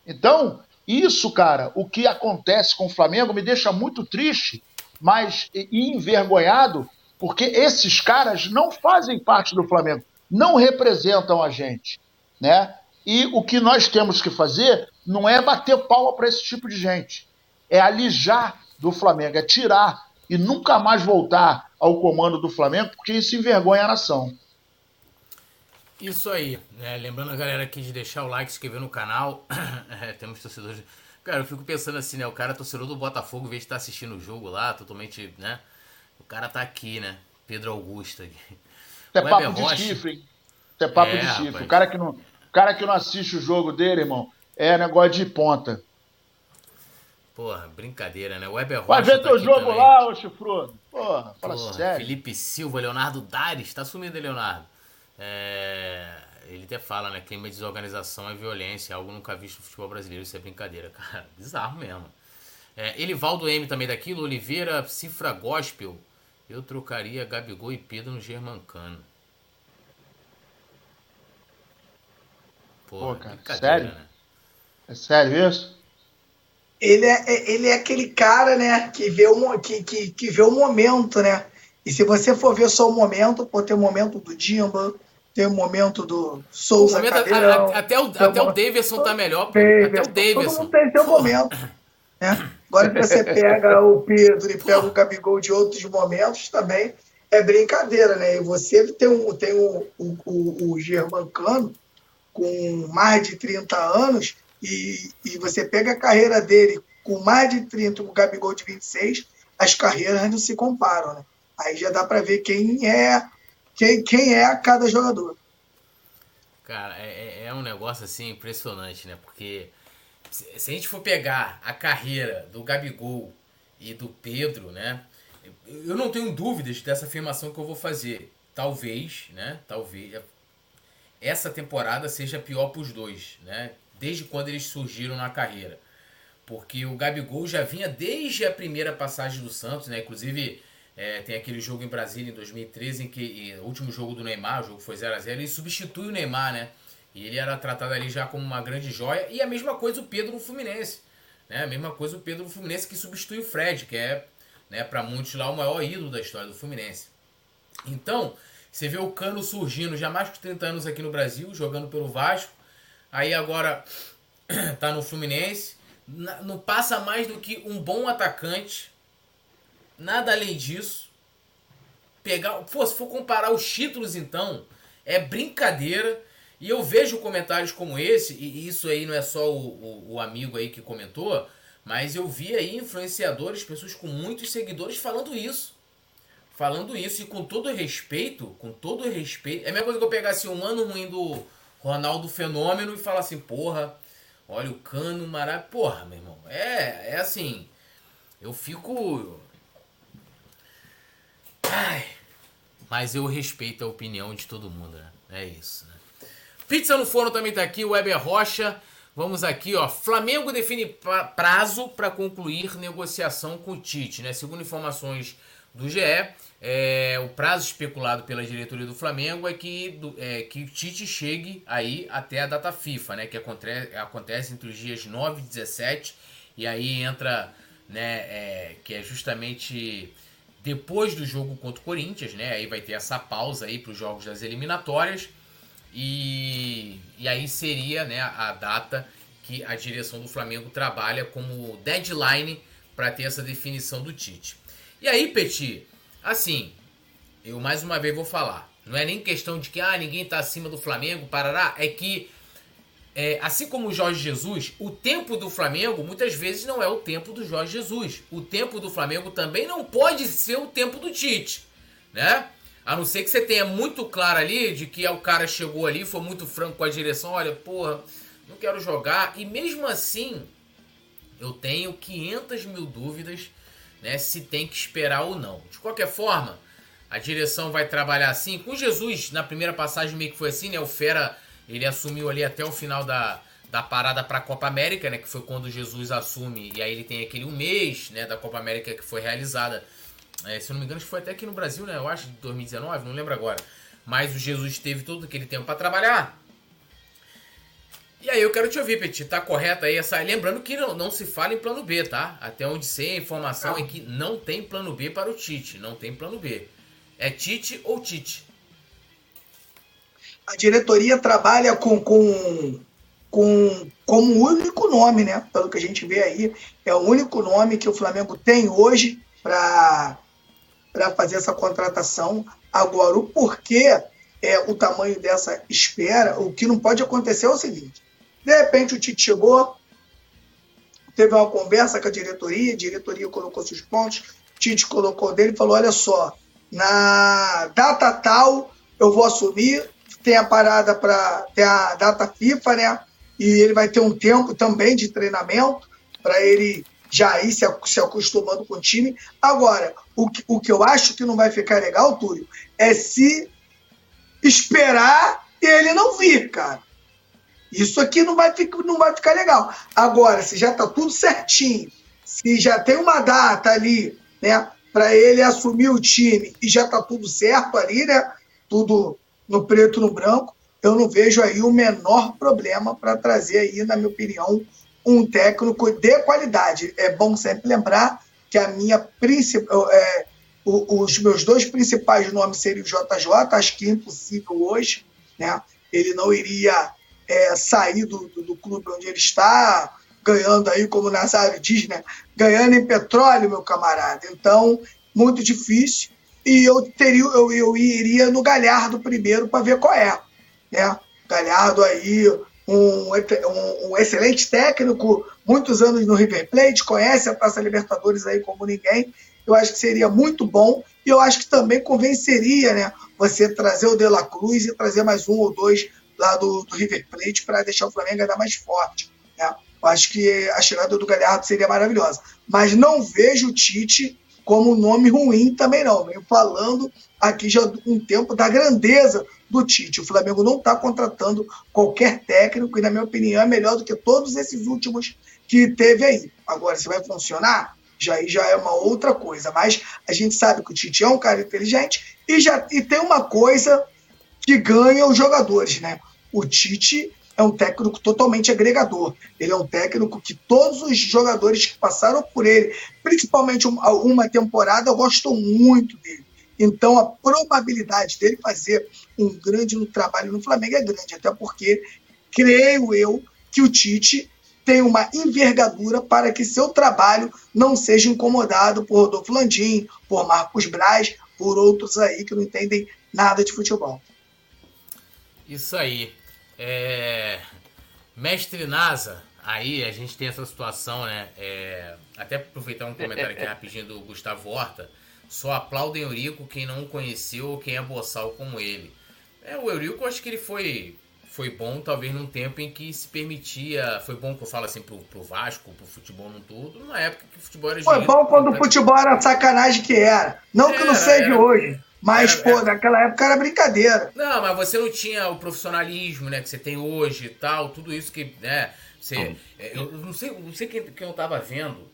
Então, isso, cara, o que acontece com o Flamengo me deixa muito triste, mas e envergonhado, porque esses caras não fazem parte do Flamengo, não representam a gente, né? E o que nós temos que fazer não é bater palma para esse tipo de gente, é alijar do Flamengo, é tirar e nunca mais voltar ao comando do Flamengo, porque isso envergonha a nação. Isso aí, né? Lembrando a galera aqui de deixar o like, se inscrever no canal. é, temos torcedores. Cara, eu fico pensando assim, né? O cara torcedor do Botafogo, em vez de estar tá assistindo o jogo lá, totalmente, né? O cara tá aqui, né? Pedro Augusto aqui. É papo de chifre, hein? Isso é papo é, de chifre. Rapaz. O cara que não, cara que não assiste o jogo dele, irmão, é negócio de ponta. Porra, brincadeira, né? O Weber Rocha Vai ver tá teu jogo também. lá, ô chifrudo. Porra, fala Porra, sério. Felipe Silva, Leonardo Dares, tá sumido, Leonardo. É... Ele até fala, né? Clima de desorganização é violência, algo nunca visto no futebol brasileiro. Isso é brincadeira, cara. Bizarro mesmo. É, Elivaldo M também daquilo, Oliveira, Cifra Gospel. Eu trocaria Gabigol e Pedro no Germancano. Pô, cara, sério? Né? É sério isso? Ele é, é, ele é aquele cara, né, que vê, o, que, que, que vê o momento, né? E se você for ver só o momento, pô, tem o momento do Dimba, tem o momento do Souza. Momento, Cadeirão, a, até o, até o Davidson tá melhor. Davidson, até o Davidson. Todo mundo tem seu momento. né? Agora que você pega o Pedro e pega o Gabigol de outros momentos também, é brincadeira, né? E você tem, um, tem o, o, o, o Germancano, com mais de 30 anos e, e você pega a carreira dele com mais de 30, com o Gabigol de 26, as carreiras não se comparam, né? Aí já dá para ver quem é quem, quem é cada jogador. Cara, é, é, é um negócio assim impressionante, né? Porque se, se a gente for pegar a carreira do Gabigol e do Pedro, né? Eu não tenho dúvidas dessa afirmação que eu vou fazer. Talvez, né? Talvez essa temporada seja pior para os dois, né? Desde quando eles surgiram na carreira. Porque o Gabigol já vinha desde a primeira passagem do Santos, né? Inclusive, É, tem aquele jogo em Brasília em 2013, em que o último jogo do Neymar, o jogo foi 0 a 0 ele substitui o Neymar, né? E ele era tratado ali já como uma grande joia. E a mesma coisa o Pedro no Fluminense. Né? A mesma coisa o Pedro no Fluminense que substitui o Fred, que é, né, para muitos lá, o maior ídolo da história do Fluminense. Então, você vê o Cano surgindo já mais de 30 anos aqui no Brasil, jogando pelo Vasco. Aí agora tá no Fluminense. Não passa mais do que um bom atacante. Nada além disso. Pegar, pô, se for comparar os títulos então, é brincadeira. E eu vejo comentários como esse, e isso aí não é só o, o, o amigo aí que comentou, mas eu vi aí influenciadores, pessoas com muitos seguidores falando isso. Falando isso, e com todo respeito, com todo respeito. É a mesma coisa que eu pegasse um ano ruim do Ronaldo Fenômeno e falar assim, porra, olha o cano maravilhoso. Porra, meu irmão. É, é assim. Eu fico. Ai. Mas eu respeito a opinião de todo mundo, né? É isso, né? Pizza no forno também tá aqui, Weber Rocha. Vamos aqui, ó. Flamengo define prazo para concluir negociação com o Tite, né? Segundo informações do GE, é, o prazo especulado pela diretoria do Flamengo é que, do, é, que o Tite chegue aí até a data FIFA, né? Que acontece, acontece entre os dias 9 e 17. E aí entra, né? É, que é justamente depois do jogo contra o Corinthians, né? Aí vai ter essa pausa aí para os jogos das eliminatórias. E, e aí seria né, a data que a direção do Flamengo trabalha como deadline para ter essa definição do Tite. E aí, Petit, assim, eu mais uma vez vou falar. Não é nem questão de que ah, ninguém está acima do Flamengo, parará. É que, é, assim como o Jorge Jesus, o tempo do Flamengo muitas vezes não é o tempo do Jorge Jesus. O tempo do Flamengo também não pode ser o tempo do Tite, né? A não ser que você tenha muito claro ali de que o cara chegou ali, foi muito franco com a direção, olha, porra, não quero jogar. E mesmo assim, eu tenho 500 mil dúvidas né, se tem que esperar ou não. De qualquer forma, a direção vai trabalhar assim. Com Jesus, na primeira passagem meio que foi assim, né? O Fera, ele assumiu ali até o final da, da parada para a Copa América, né? Que foi quando Jesus assume. E aí ele tem aquele um mês, né? Da Copa América que foi realizada é, se eu não me engano, foi até aqui no Brasil, né? Eu acho, de 2019, não lembro agora. Mas o Jesus teve todo aquele tempo para trabalhar. E aí eu quero te ouvir, Petit. Tá correto aí essa. Lembrando que não, não se fala em plano B, tá? Até onde sei a informação é que não tem plano B para o Tite. Não tem plano B. É Tite ou Tite? A diretoria trabalha com, com, com como único nome, né? Pelo que a gente vê aí, é o único nome que o Flamengo tem hoje para fazer essa contratação. Agora, o porquê é o tamanho dessa espera, o que não pode acontecer é o seguinte: de repente o Tite chegou, teve uma conversa com a diretoria, a diretoria colocou seus pontos, Tite colocou dele e falou: olha só, na data tal eu vou assumir, tem a parada para ter a data FIFA, né? E ele vai ter um tempo também de treinamento para ele já ir se, se acostumando com o time. Agora, o que, o que eu acho que não vai ficar legal, Túlio, é se esperar ele não vir, cara. Isso aqui não vai, ficar, não vai ficar legal. Agora, se já está tudo certinho, se já tem uma data ali, né, para ele assumir o time e já está tudo certo ali, né, tudo no preto no branco, eu não vejo aí o menor problema para trazer aí, na minha opinião, um técnico de qualidade. É bom sempre lembrar que a minha principal. É, os meus dois principais nomes seriam o JJ, acho que é impossível hoje, né? Ele não iria é, sair do, do, do, clube onde ele está, ganhando aí, como o Nazário diz, né? Ganhando em petróleo, meu camarada. Então, muito difícil. E eu teria, eu, eu iria no Galhardo primeiro para ver qual é. Né? Galhardo aí, um, um, um, excelente técnico, muitos anos no River Plate, conhece a Taça Libertadores aí como ninguém. Eu acho que seria muito bom e eu acho que também convenceria né, você trazer o De La Cruz e trazer mais um ou dois lá do, do River Plate para deixar o Flamengo ainda mais forte. Né? Acho que a chegada do Galhardo seria maravilhosa. Mas não vejo o Tite como um nome ruim também não. Venho falando aqui já um tempo da grandeza do Tite. O Flamengo não está contratando qualquer técnico e, na minha opinião, é melhor do que todos esses últimos que teve aí. Agora, se vai funcionar, Já já é uma outra coisa. Mas a gente sabe que o Tite é um cara inteligente e já e tem uma coisa que ganha os jogadores, né? O Tite é um técnico totalmente agregador. Ele é um técnico que todos os jogadores que passaram por ele, principalmente uma, temporada, gostam muito dele. Então a probabilidade dele fazer um grande trabalho no Flamengo é grande, até porque creio eu que o Tite tem uma envergadura para que seu trabalho não seja incomodado por Rodolfo Landim, por Marcos Braz, por outros aí que não entendem nada de futebol. Isso aí. É... Mestre Nasa, aí a gente tem essa situação, né? É... Até aproveitar um comentário aqui rapidinho do Gustavo Horta. Só aplaudem Eurico quem não o conheceu ou quem é boçal como ele. É, o Eurico, eu acho que ele foi foi bom, talvez num tempo em que se permitia. Foi bom que eu falo assim pro, pro Vasco, pro futebol no todo, na época que o futebol era Foi bom quando o futebol era sacanagem que era. Não era, que não seja era, hoje. Mas, era, pô, era... naquela época era brincadeira. Não, mas você não tinha o profissionalismo, né, que você tem hoje e tal, tudo isso que, né, você... É, eu não sei, não sei quem, quem eu tava vendo,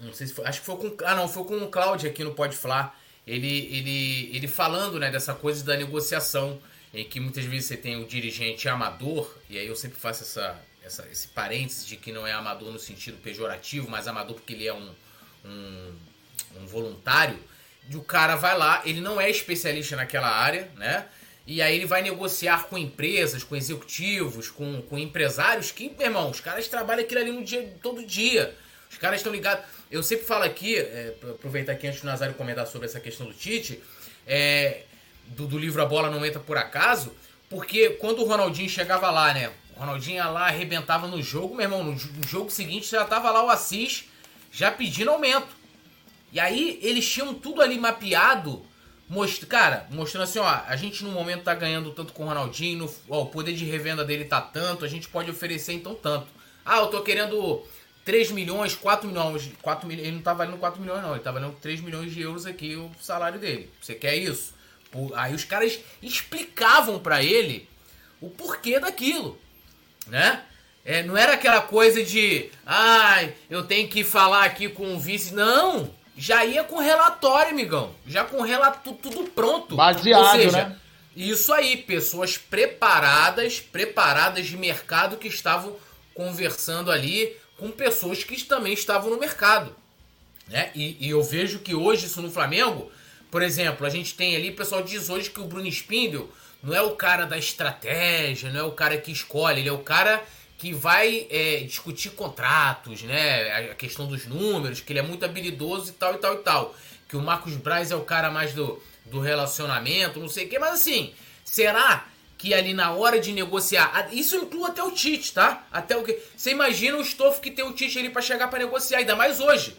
não sei se foi, acho que foi com, ah não, foi com o Cláudio aqui no Pode Falar, ele, ele, ele falando, né, dessa coisa da negociação, em que muitas vezes você tem o dirigente amador, e aí eu sempre faço essa, essa, esse parênteses de que não é amador no sentido pejorativo, mas amador porque ele é um, um, um voluntário, o cara vai lá, ele não é especialista naquela área, né? E aí ele vai negociar com empresas, com executivos, com, com empresários que, meu irmão, os caras trabalham aquilo ali no dia, todo dia. Os caras estão ligados. Eu sempre falo aqui, é, aproveitar aqui antes do Nazário comentar sobre essa questão do Tite, é, do, do, livro A Bola Não Entra Por Acaso, porque quando o Ronaldinho chegava lá, né? O Ronaldinho ia lá, arrebentava no jogo, meu irmão, no, no jogo seguinte já tava lá o Assis já pedindo aumento. E aí eles tinham tudo ali mapeado, most... cara, mostrando assim, ó, a gente no momento tá ganhando tanto com o Ronaldinho, ó, o poder de revenda dele tá tanto, a gente pode oferecer então tanto. Ah, eu tô querendo 3 milhões, 4 milhões, 4 milhões, ele não tá valendo 4 milhões não, ele tá valendo 3 milhões de euros aqui o salário dele. Você quer isso? Aí os caras explicavam para ele o porquê daquilo, né? É, não era aquela coisa de, ai, eu tenho que falar aqui com o vice. Não, já ia com relatório, amigão. Já com relato tudo pronto. Baseado, Ou seja, né? Isso aí, pessoas preparadas, preparadas de mercado que estavam conversando ali com pessoas que também estavam no mercado. Né? E, e eu vejo que hoje isso no Flamengo por exemplo, a gente tem ali, o pessoal diz hoje que o Bruno Spindle não é o cara da estratégia, não é o cara que escolhe, ele é o cara que vai é, discutir contratos, né? A questão dos números, que ele é muito habilidoso e tal e tal e tal. Que o Marcos Braz é o cara mais do, do relacionamento, não sei o quê, mas assim, será que ali na hora de negociar, isso inclui até o Tite, tá? Até o que. Você imagina o estofo que tem o Tite ali para chegar para negociar, ainda mais hoje,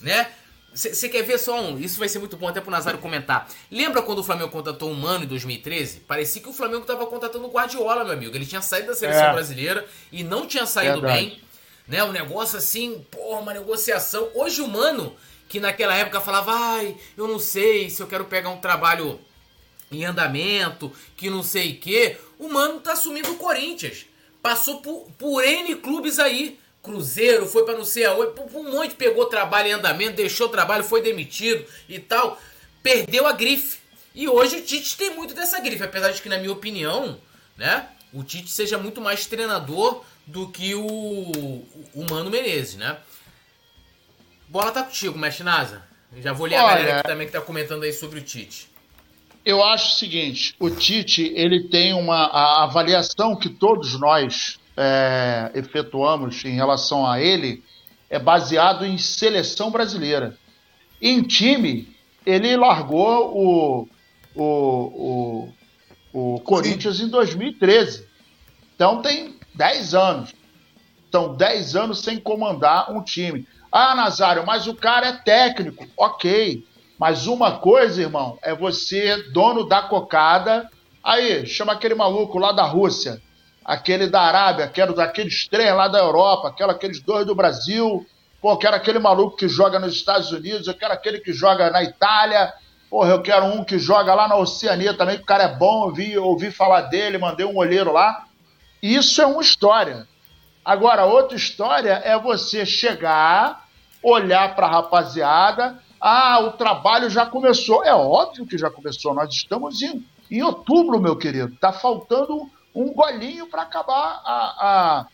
né? Você quer ver só um? Isso vai ser muito bom até pro Nazário comentar. Lembra quando o Flamengo contratou um Mano em 2013? Parecia que o Flamengo tava contratando o Guardiola, meu amigo. Ele tinha saído da seleção é. brasileira e não tinha saído Verdade. bem. Né? Um negócio assim, porra, uma negociação. Hoje o Mano, que naquela época falava, ai, eu não sei se eu quero pegar um trabalho em andamento, que não sei o quê. O Mano tá assumindo o Corinthians. Passou por, por N clubes aí. Cruzeiro, foi para não sei aonde, um monte pegou trabalho em andamento, deixou trabalho, foi demitido e tal. Perdeu a grife. E hoje o Tite tem muito dessa grife, apesar de que, na minha opinião, né, o Tite seja muito mais treinador do que o, o Mano Menezes, né? Bola tá contigo, mestre Nasa. Já vou ler Olha, a galera também que tá comentando aí sobre o Tite. Eu acho o seguinte, o Tite, ele tem uma avaliação que todos nós é, efetuamos em relação a ele é baseado em seleção brasileira. Em time, ele largou o, o, o, o Corinthians em 2013. Então tem 10 anos. São 10 anos sem comandar um time. Ah, Nazário, mas o cara é técnico. Ok. Mas uma coisa, irmão, é você, dono da cocada. Aí, chama aquele maluco lá da Rússia aquele da Arábia, quero daqueles três lá da Europa, quero aqueles dois do Brasil, pô, quero aquele maluco que joga nos Estados Unidos, eu quero aquele que joga na Itália, porra, eu quero um que joga lá na Oceania também, que o cara é bom, ouvi, ouvi falar dele, mandei um olheiro lá. Isso é uma história. Agora, outra história é você chegar, olhar para a rapaziada. Ah, o trabalho já começou. É óbvio que já começou. Nós estamos em, em outubro, meu querido. Está faltando um golinho para acabar a,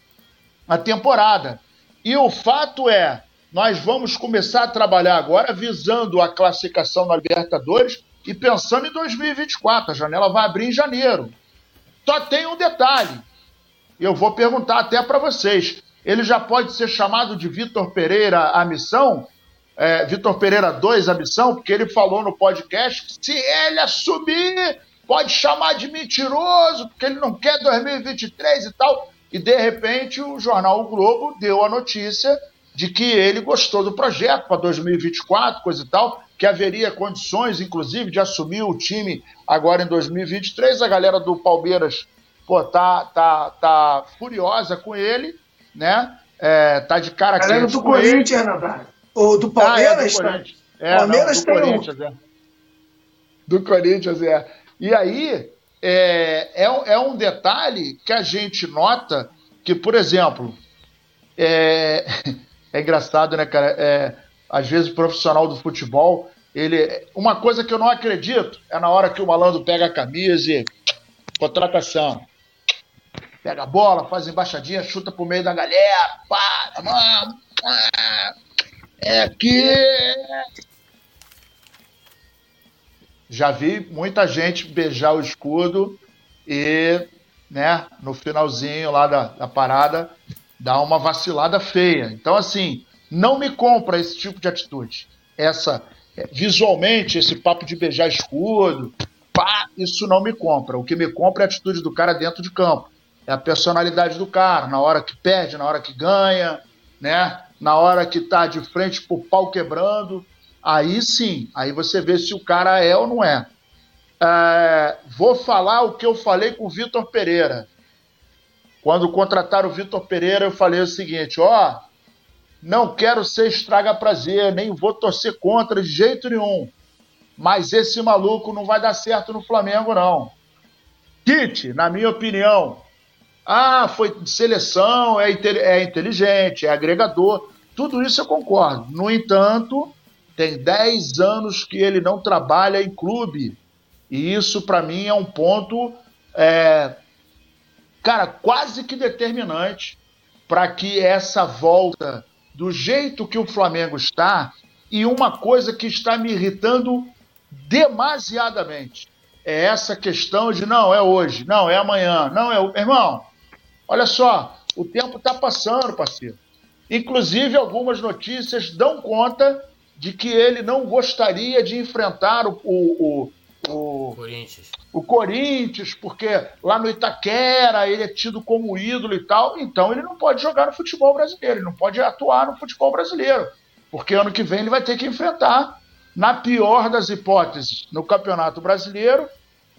a, a temporada. E o fato é, nós vamos começar a trabalhar agora visando a classificação na Libertadores e pensando em 2024. A janela vai abrir em janeiro. Só tem um detalhe. Eu vou perguntar até para vocês. Ele já pode ser chamado de Vitor Pereira a missão? É, Vitor Pereira 2 a missão? Porque ele falou no podcast que se ele assumir, pode chamar de mentiroso, porque ele não quer 2023 e tal. E de repente o jornal o Globo deu a notícia de que ele gostou do projeto para 2024, coisa e tal, que haveria condições, inclusive, de assumir o time agora em 2023. A galera do Palmeiras, pô, tá, tá, tá furiosa com ele, né? É, tá de cara quente. Galera do Corinthians, Natália. Ou do Palmeiras, ah, é, do Corinthians. É, Palmeiras não, do tem Corinthians, um. é. Do Corinthians, é. E aí, é, é, é um detalhe que a gente nota que, por exemplo, é, é engraçado, né, cara? É, às vezes o profissional do futebol, ele. Uma coisa que eu não acredito é na hora que o malandro pega a camisa e. Contratação. Pega a bola, faz embaixadinha, chuta pro meio da galera, pá, mano, é aqui. Já vi muita gente beijar o escudo e, né, no finalzinho lá da, da parada, dá uma vacilada feia. Então, assim, não me compra esse tipo de atitude. Essa, é, visualmente, esse papo de beijar escudo, pá, isso não me compra. O que me compra é a atitude do cara dentro de campo. É a personalidade do cara, na hora que perde, na hora que ganha, né? Na hora que tá de frente pro pau quebrando. Aí sim, aí você vê se o cara é ou não é. é vou falar o que eu falei com o Vitor Pereira. Quando contrataram o Vitor Pereira, eu falei o seguinte: ó, não quero ser estraga prazer, nem vou torcer contra de jeito nenhum. Mas esse maluco não vai dar certo no Flamengo, não. Kit, na minha opinião, ah, foi de seleção, é, é inteligente, é agregador. Tudo isso eu concordo. No entanto, tem 10 anos que ele não trabalha em clube. E isso, para mim, é um ponto é, cara, quase que determinante para que essa volta do jeito que o Flamengo está e uma coisa que está me irritando demasiadamente é essa questão de não é hoje, não é amanhã, não é irmão. Olha só, o tempo está passando, parceiro. Inclusive algumas notícias dão conta de que ele não gostaria de enfrentar o, o, o Corinthians. o Corinthians, porque lá no Itaquera ele é tido como ídolo e tal, então ele não pode jogar no futebol brasileiro, ele não pode atuar no futebol brasileiro, porque ano que vem ele vai ter que enfrentar, na pior das hipóteses, no Campeonato Brasileiro,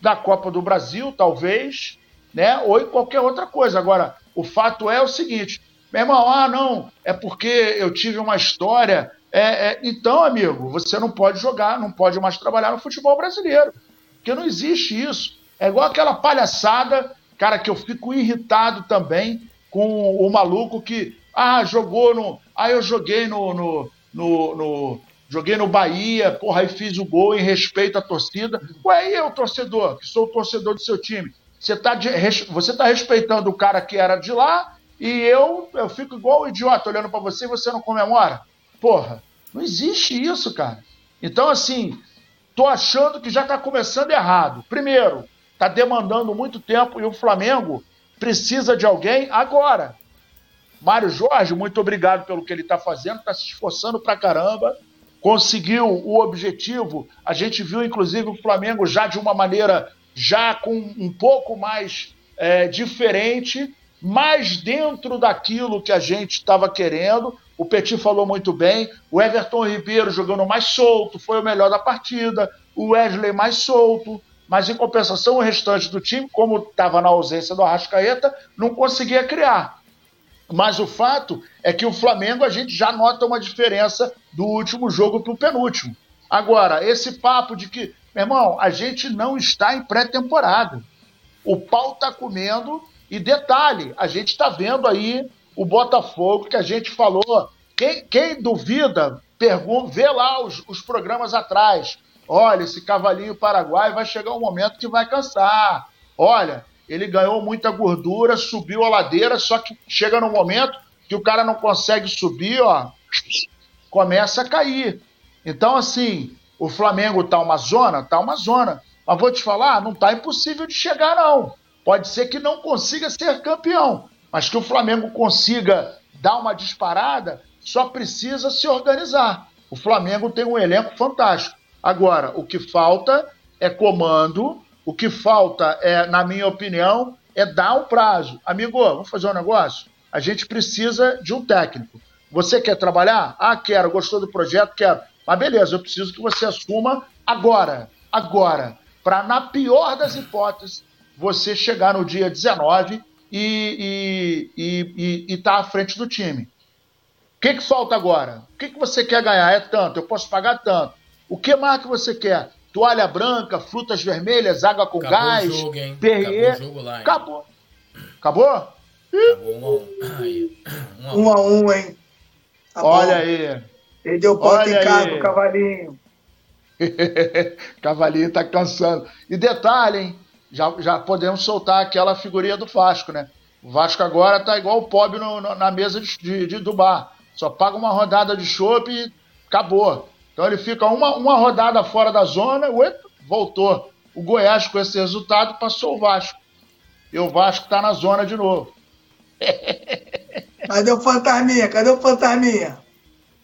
da Copa do Brasil, talvez, né, ou em qualquer outra coisa. Agora, o fato é o seguinte, meu irmão, ah, não, é porque eu tive uma história é, é, então, amigo, você não pode jogar, não pode mais trabalhar no futebol brasileiro. Porque não existe isso. É igual aquela palhaçada, cara, que eu fico irritado também com o maluco que, ah, jogou no. Ah, eu joguei no. no, no, no joguei no Bahia, porra, aí fiz o gol em respeito à torcida. Ué, e eu, torcedor, que sou o torcedor do seu time? Você está você tá respeitando o cara que era de lá e eu, eu fico igual o idiota olhando para você e você não comemora? Porra, não existe isso, cara. Então, assim, tô achando que já está começando errado. Primeiro, está demandando muito tempo e o Flamengo precisa de alguém agora. Mário Jorge, muito obrigado pelo que ele está fazendo, está se esforçando pra caramba, conseguiu o objetivo. A gente viu, inclusive, o Flamengo já de uma maneira já com um pouco mais é, diferente, mais dentro daquilo que a gente estava querendo. O Petit falou muito bem. O Everton Ribeiro jogando mais solto, foi o melhor da partida. O Wesley mais solto. Mas em compensação, o restante do time, como estava na ausência do Arrascaeta, não conseguia criar. Mas o fato é que o Flamengo a gente já nota uma diferença do último jogo para o penúltimo. Agora, esse papo de que, meu irmão, a gente não está em pré-temporada. O pau está comendo e detalhe, a gente está vendo aí o Botafogo que a gente falou quem, quem duvida, pergunta, vê lá os, os programas atrás. Olha, esse cavalinho paraguai vai chegar um momento que vai cansar. Olha, ele ganhou muita gordura, subiu a ladeira, só que chega no momento que o cara não consegue subir, ó, começa a cair. Então, assim, o Flamengo tá uma zona? Tá uma zona. Mas vou te falar, não tá impossível de chegar, não. Pode ser que não consiga ser campeão, mas que o Flamengo consiga dar uma disparada, só precisa se organizar. O Flamengo tem um elenco fantástico. Agora, o que falta é comando, o que falta é, na minha opinião, é dar um prazo. Amigo, vamos fazer um negócio? A gente precisa de um técnico. Você quer trabalhar? Ah, quero. Gostou do projeto? Quero. Mas beleza, eu preciso que você assuma agora. Agora. Para, na pior das hipóteses, você chegar no dia 19 e estar e, e, e tá à frente do time. O que, que falta agora? O que, que você quer ganhar? É tanto, eu posso pagar tanto. O que mais que você quer? Toalha branca, frutas vermelhas, água com Acabou gás, o jogo, hein? perrier. Acabou o jogo lá, hein? Acabou. Acabou? Acabou um a um. Aí. Um a um. Um a um, hein? Tá Olha bom. aí. Ele deu ponta Olha em casa, o cavalinho. Cavalinho tá cansando. E detalhe, hein? Já, já podemos soltar aquela figurinha do Vasco, né? O Vasco agora tá igual o pobre no- no- na mesa de, de, de- do bar. Só paga uma rodada de chopp e acabou. Então ele fica uma, uma rodada fora da zona, ué, voltou. O Goiás, com esse resultado, passou o Vasco. E o Vasco tá na zona de novo. Cadê o fantasminha? Cadê o fantasminha?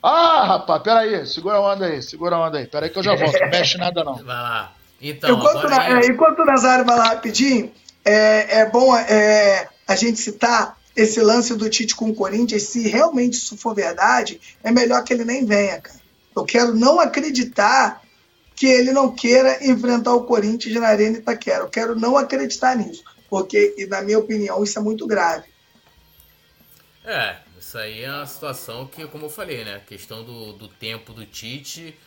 Ah, rapaz, peraí, segura a onda aí, segura a onda aí. Peraí que eu já volto, não mexe nada não. Vai lá. Então, enquanto, na- aí- é, enquanto o Nazário vai lá rapidinho, é, é bom é, a gente citar esse lance do Tite com o Corinthians. Se realmente isso for verdade, é melhor que ele nem venha, cara. Eu quero não acreditar que ele não queira enfrentar o Corinthians na Arena Itaquera. Eu quero não acreditar nisso, porque, e na minha opinião, isso é muito grave. É, isso aí é uma situação que, como eu falei, né? A questão do, do tempo do Tite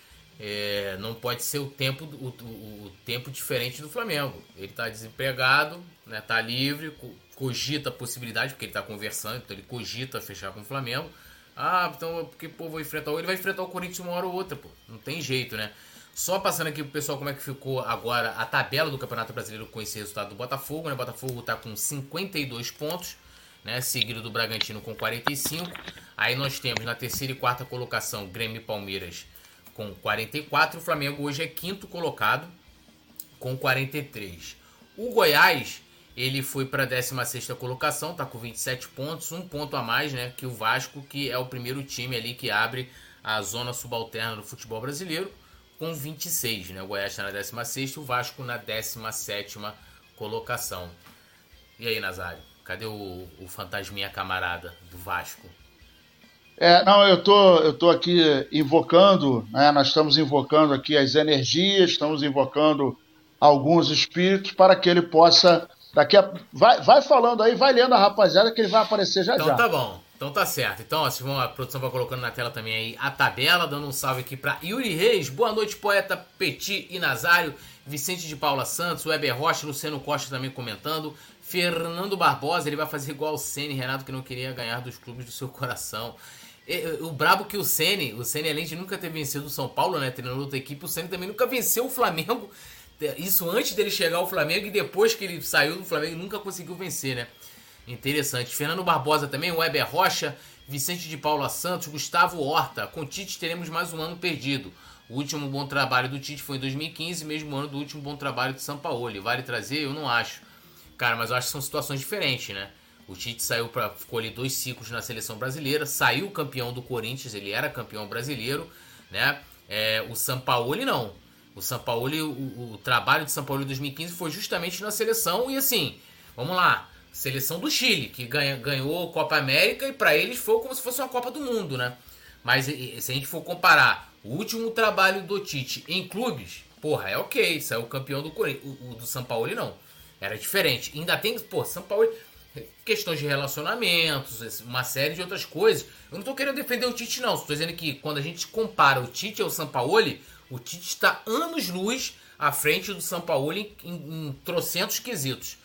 é, não pode ser o tempo, o, o- o tempo diferente do Flamengo. Ele tá desempregado, né? Tá livre, co- cogita a possibilidade, porque ele tá conversando, então ele cogita fechar com o Flamengo. Ah, então porque pô, vou enfrentar ele vai enfrentar o Corinthians uma hora ou outra, pô. Não tem jeito, né? Só passando aqui pro pessoal como é que ficou agora a tabela do Campeonato Brasileiro com esse resultado do Botafogo, né? O Botafogo tá com 52 pontos, né? Seguido do Bragantino com 45. Aí nós temos na terceira e quarta colocação Grêmio e Palmeiras com 44. O Flamengo hoje é quinto colocado com 43. O Goiás, ele foi para a 16ª colocação, tá com 27 pontos, um ponto a mais, né, que o Vasco, que é o primeiro time ali que abre a zona subalterna do futebol brasileiro, com 26, né? O Goiás está na 16ª, o Vasco na 17ª colocação. E aí, Nazário? Cadê o, o fantasminha camarada do Vasco? É, não, eu tô, eu tô aqui invocando, né? Nós estamos invocando aqui as energias, estamos invocando alguns espíritos para que ele possa daqui a, vai, vai falando aí, vai lendo a rapaziada que ele vai aparecer já Então já. tá bom. Então tá certo. Então, ó, vão, a produção vai colocando na tela também aí a tabela, dando um salve aqui pra Yuri Reis. Boa noite, poeta Petit e Nazário. Vicente de Paula Santos, Weber Rocha, Luciano Costa também comentando. Fernando Barbosa, ele vai fazer igual o Ceni, Renato, que não queria ganhar dos clubes do seu coração. O brabo que o Ceni, o Ceni além de nunca ter vencido o São Paulo, né, treinando outra equipe, o Ceni também nunca venceu o Flamengo. Isso antes dele chegar ao Flamengo e depois que ele saiu do Flamengo, nunca conseguiu vencer, né? Interessante. Fernando Barbosa também, Weber Rocha, Vicente de Paula Santos, Gustavo Horta. Com Tite teremos mais um ano perdido. O último bom trabalho do Tite foi em 2015, mesmo ano do último bom trabalho de São Paulo. Vale trazer? Eu não acho. Cara, mas eu acho que são situações diferentes, né? O Tite saiu para ficou dois ciclos na seleção brasileira, saiu campeão do Corinthians, ele era campeão brasileiro, né? É, o Sampaoli não. O Sampaoli, o, o trabalho de Sampaoli em 2015 foi justamente na seleção e assim, vamos lá, seleção do Chile, que ganha, ganhou a Copa América e para eles foi como se fosse uma Copa do Mundo, né? Mas se a gente for comparar o último trabalho do Tite em clubes, porra, é ok, saiu campeão do Corinthians. O, o do Sampaoli não. Era diferente. Ainda tem, pô, Sampaoli, questões de relacionamentos, uma série de outras coisas. Eu não tô querendo defender o Tite, não. Estou dizendo que quando a gente compara o Tite ao Sampaoli, o Tite está anos-luz à frente do Sampaoli em, em, em trocentos quesitos.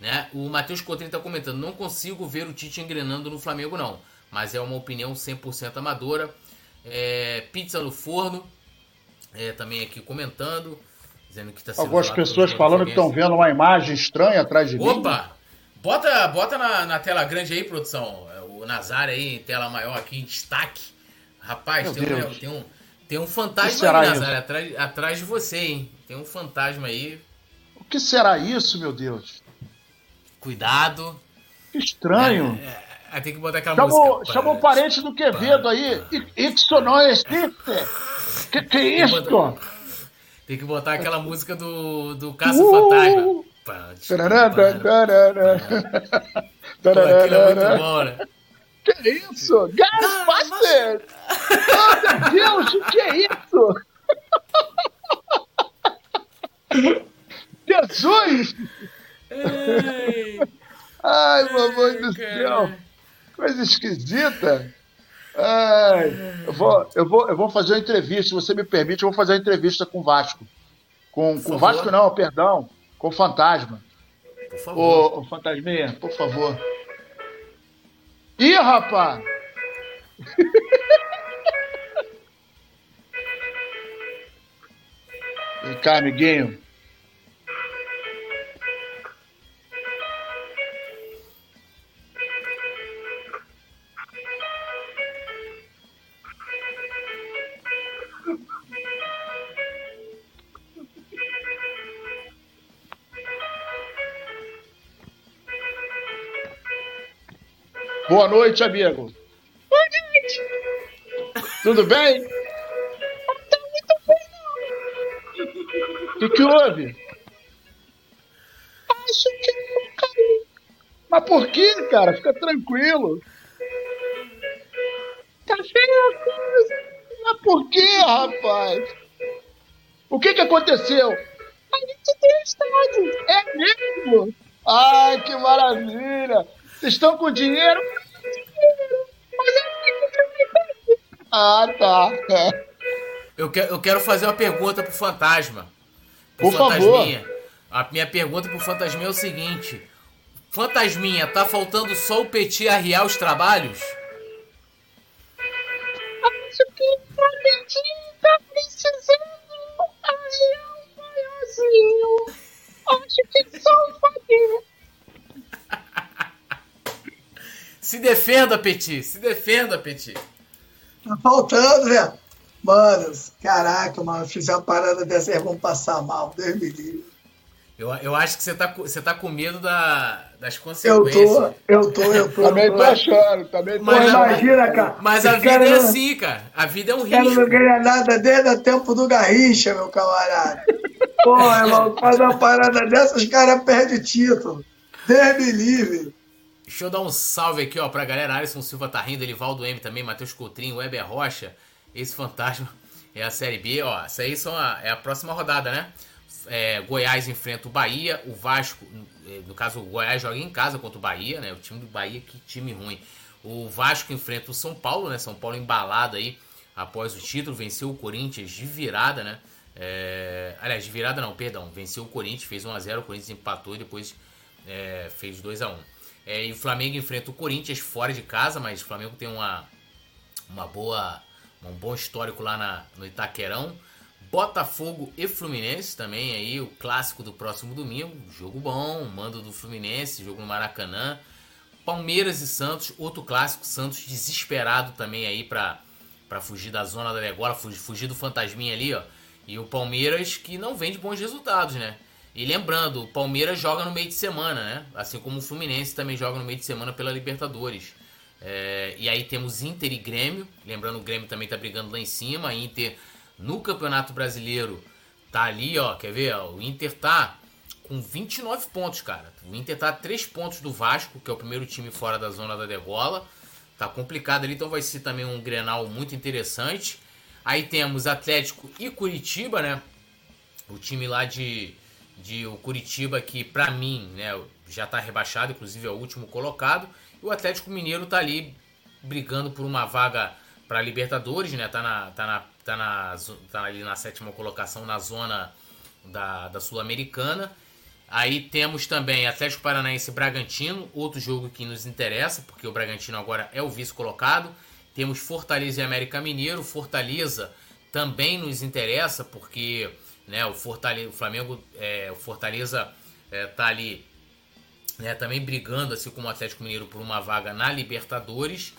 Né? O Matheus Cotrim está comentando: não consigo ver o Tite engrenando no Flamengo, não. mas é uma opinião 100% amadora. É, pizza no forno, é, também aqui comentando, dizendo que sendo. Algumas pessoas falando que estão vendo uma imagem estranha atrás de Opa! mim. Opa! Bota, bota na, na, tela grande aí, produção. O Nazar aí, em tela maior aqui, em destaque. Rapaz, tem um, tem um, tem um fantasma aí, Nazar, atrás, atrás de você, hein? Tem um fantasma aí. O que será isso, meu Deus? Cuidado. Que estranho. É, é, tem que botar aquela chamou, música. Chamou o parente do Quevedo aí. Isso não existe. Que que é isso? Tem que botar aquela música do, do Caça uh! Fantasma. Pô, aquilo é muito bom, né? Que isso? Ghostbusters! oh, meu Deus, que é isso? Jesus! Ai, Ai mamãe do céu! Coisa esquisita! Ai, eu, vou, eu, vou, eu vou fazer uma entrevista, se você me permite, eu vou fazer uma entrevista com o Vasco. Com, com o Vasco não, perdão, com o Fantasma. Por favor. Ô, ô Fantasminha, por favor. Ih, rapaz! Vem cá, amiguinho. Boa noite, amigo. Boa noite. Tudo bem? Não tá muito bem, não. O que, que houve? Acho que eu caí. Mas por que, cara? Fica tranquilo. Tá feia a coisa. Mas por que, rapaz? O que que aconteceu? A gente tem estádio. É mesmo? Ai, que maravilha! Vocês estão com dinheiro? Ah, tá. É. Eu, quero, eu quero fazer uma pergunta pro Fantasma. Pro Por Fantasminha. favor. A minha pergunta pro Fantasminha é o seguinte. Fantasminha, tá faltando só o Petit arriar os trabalhos? Acho que o Petit tá precisando arriar um maiorzinho. Acho que só o Fabinho. Se defenda, Petit. Se defenda, Petit. Tá faltando, velho. Mano, caraca, mano, fizer uma parada dessa aí, vamos passar mal. Deus me livre. Eu, eu acho que você tá, você tá com medo da, das consequências. Eu tô, eu tô, eu tô. também tô achando, também tô mas, Imagina, cara. Mas a vida é assim, cara. A vida é um risco. não ganha nada desde o tempo do Garrincha, meu camarada. Pô, irmão, faz uma parada dessa, os caras perdem o título. Deus me livre. Deixa eu dar um salve aqui, ó, pra galera. Alisson Silva tá rindo, Elivaldo M também, Matheus Coutrinho, Weber Rocha. Esse fantasma é a Série B, ó. Essa aí são a, é a próxima rodada, né? É, Goiás enfrenta o Bahia, o Vasco, é, no caso, o Goiás joga em casa contra o Bahia, né? O time do Bahia, que time ruim. O Vasco enfrenta o São Paulo, né? São Paulo embalado aí após o título, venceu o Corinthians de virada, né? É, aliás, de virada não, perdão. Venceu o Corinthians, fez 1x0, o Corinthians empatou e depois é, fez 2x1. É, e o Flamengo enfrenta o Corinthians fora de casa, mas o Flamengo tem uma, uma boa, um bom histórico lá na, no Itaquerão. Botafogo e Fluminense também aí, o clássico do próximo domingo. Jogo bom, mando do Fluminense, jogo no Maracanã. Palmeiras e Santos, outro clássico. Santos desesperado também aí pra, pra fugir da zona da degola, fugir, fugir do fantasminha ali, ó. E o Palmeiras que não vende bons resultados, né? E lembrando, o Palmeiras joga no meio de semana, né? Assim como o Fluminense também joga no meio de semana pela Libertadores. É, e aí temos Inter e Grêmio. Lembrando, o Grêmio também tá brigando lá em cima. A Inter no Campeonato Brasileiro tá ali, ó. Quer ver? O Inter tá com 29 pontos, cara. O Inter tá a 3 pontos do Vasco, que é o primeiro time fora da zona da degola. Tá complicado ali, então vai ser também um Grenal muito interessante. Aí temos Atlético e Curitiba, né? O time lá de, de o Curitiba, que para mim né, já está rebaixado, inclusive é o último colocado. E o Atlético Mineiro está ali brigando por uma vaga para Libertadores, né? Tá, na, tá, na, tá, na, tá ali na sétima colocação na zona da, da Sul-Americana. Aí temos também Atlético Paranaense e Bragantino, outro jogo que nos interessa, porque o Bragantino agora é o vice colocado. Temos Fortaleza e América Mineiro. Fortaleza também nos interessa, porque né, o, Fortaleza, o Flamengo, é, o Fortaleza é, tá ali né, também brigando, assim como o Atlético Mineiro, por uma vaga na Libertadores.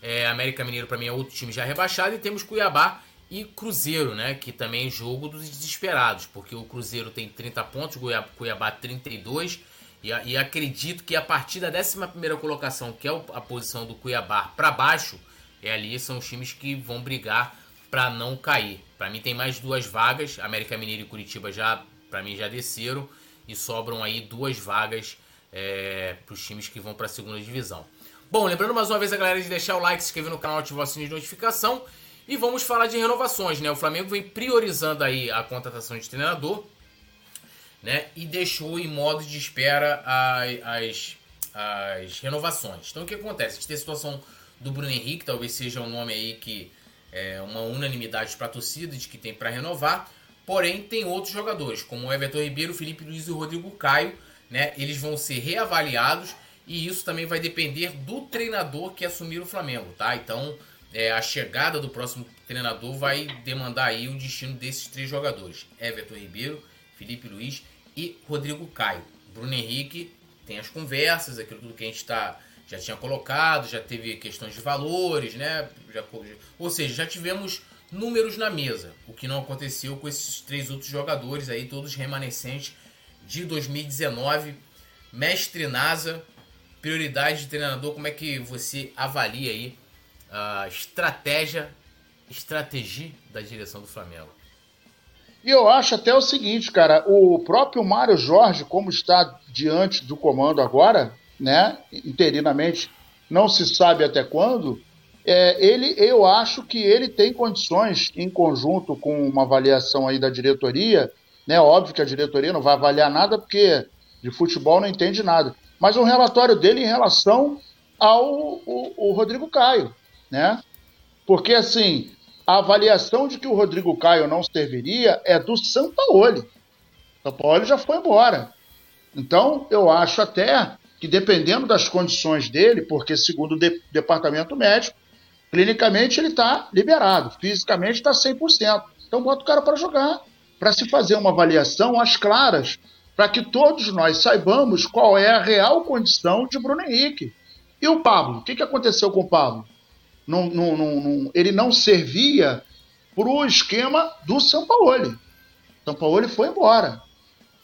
É, América Mineiro, para mim, é outro time já rebaixado. E temos Cuiabá e Cruzeiro, né, que também é jogo dos desesperados, porque o Cruzeiro tem 30 pontos, Cuiabá, Cuiabá 32. E, e acredito que a partir da 11 colocação, que é a posição do Cuiabá, para baixo, é ali são os times que vão brigar para não cair. Para mim tem mais duas vagas, América Mineiro e Curitiba já para mim já desceram e sobram aí duas vagas é, para os times que vão para a segunda divisão. Bom, lembrando mais uma vez a galera de deixar o like, se inscrever no canal, ativar o sininho de notificação e vamos falar de renovações, né? O Flamengo vem priorizando aí a contratação de treinador, né? E deixou em modo de espera as, as renovações. Então o que acontece? A gente tem a situação do Bruno Henrique, talvez seja um nome aí que é uma unanimidade para a torcida de que tem para renovar. Porém, tem outros jogadores, como o Everton Ribeiro, Felipe Luiz e o Rodrigo Caio, né? Eles vão ser reavaliados e isso também vai depender do treinador que assumir o Flamengo, tá? Então, é, a chegada do próximo treinador vai demandar aí o destino desses três jogadores: Everton Ribeiro, Felipe Luiz e Rodrigo Caio. Bruno Henrique tem as conversas, aquilo tudo que a gente está já tinha colocado, já teve questões de valores, né? Já, ou seja, já tivemos números na mesa, o que não aconteceu com esses três outros jogadores aí, todos remanescentes de 2019. Mestre NASA, prioridade de treinador, como é que você avalia aí a estratégia, estratégia da direção do Flamengo? E eu acho até o seguinte, cara, o próprio Mário Jorge, como está diante do comando agora, né, interinamente, não se sabe até quando, é, ele, eu acho que ele tem condições, em conjunto com uma avaliação aí da diretoria, né, óbvio que a diretoria não vai avaliar nada porque de futebol não entende nada, mas um relatório dele em relação ao o, o Rodrigo Caio, né? Porque assim, a avaliação de que o Rodrigo Caio não serviria é do Sampaoli. Sampaoli já foi embora. Então, eu acho até que dependendo das condições dele, porque segundo o de, departamento médico, clinicamente ele está liberado, fisicamente está 100%. Então bota o cara para jogar, para se fazer uma avaliação às claras, para que todos nós saibamos qual é a real condição de Bruno Henrique. E o Pablo? O que, que aconteceu com o Pablo? Não, não, não, ele não servia para o esquema do Sampaoli. Sampaoli foi embora.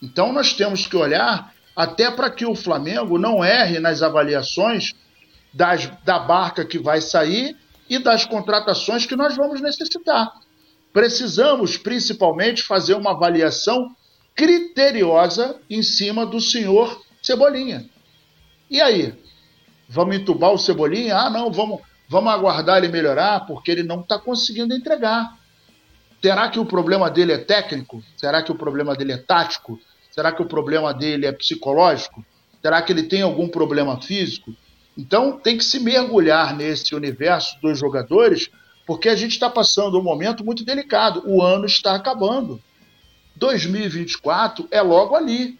Então nós temos que olhar até para que o Flamengo não erre nas avaliações das, da barca que vai sair e das contratações que nós vamos necessitar. Precisamos, principalmente, fazer uma avaliação criteriosa em cima do senhor Cebolinha. E aí? Vamos entubar o Cebolinha? Ah, não, vamos, vamos aguardar ele melhorar, porque ele não está conseguindo entregar. Será que o problema dele é técnico? Será que o problema dele é tático? Será que o problema dele é psicológico? Será que ele tem algum problema físico? Então tem que se mergulhar nesse universo dos jogadores, porque a gente está passando um momento muito delicado. O ano está acabando. 2024 é logo ali.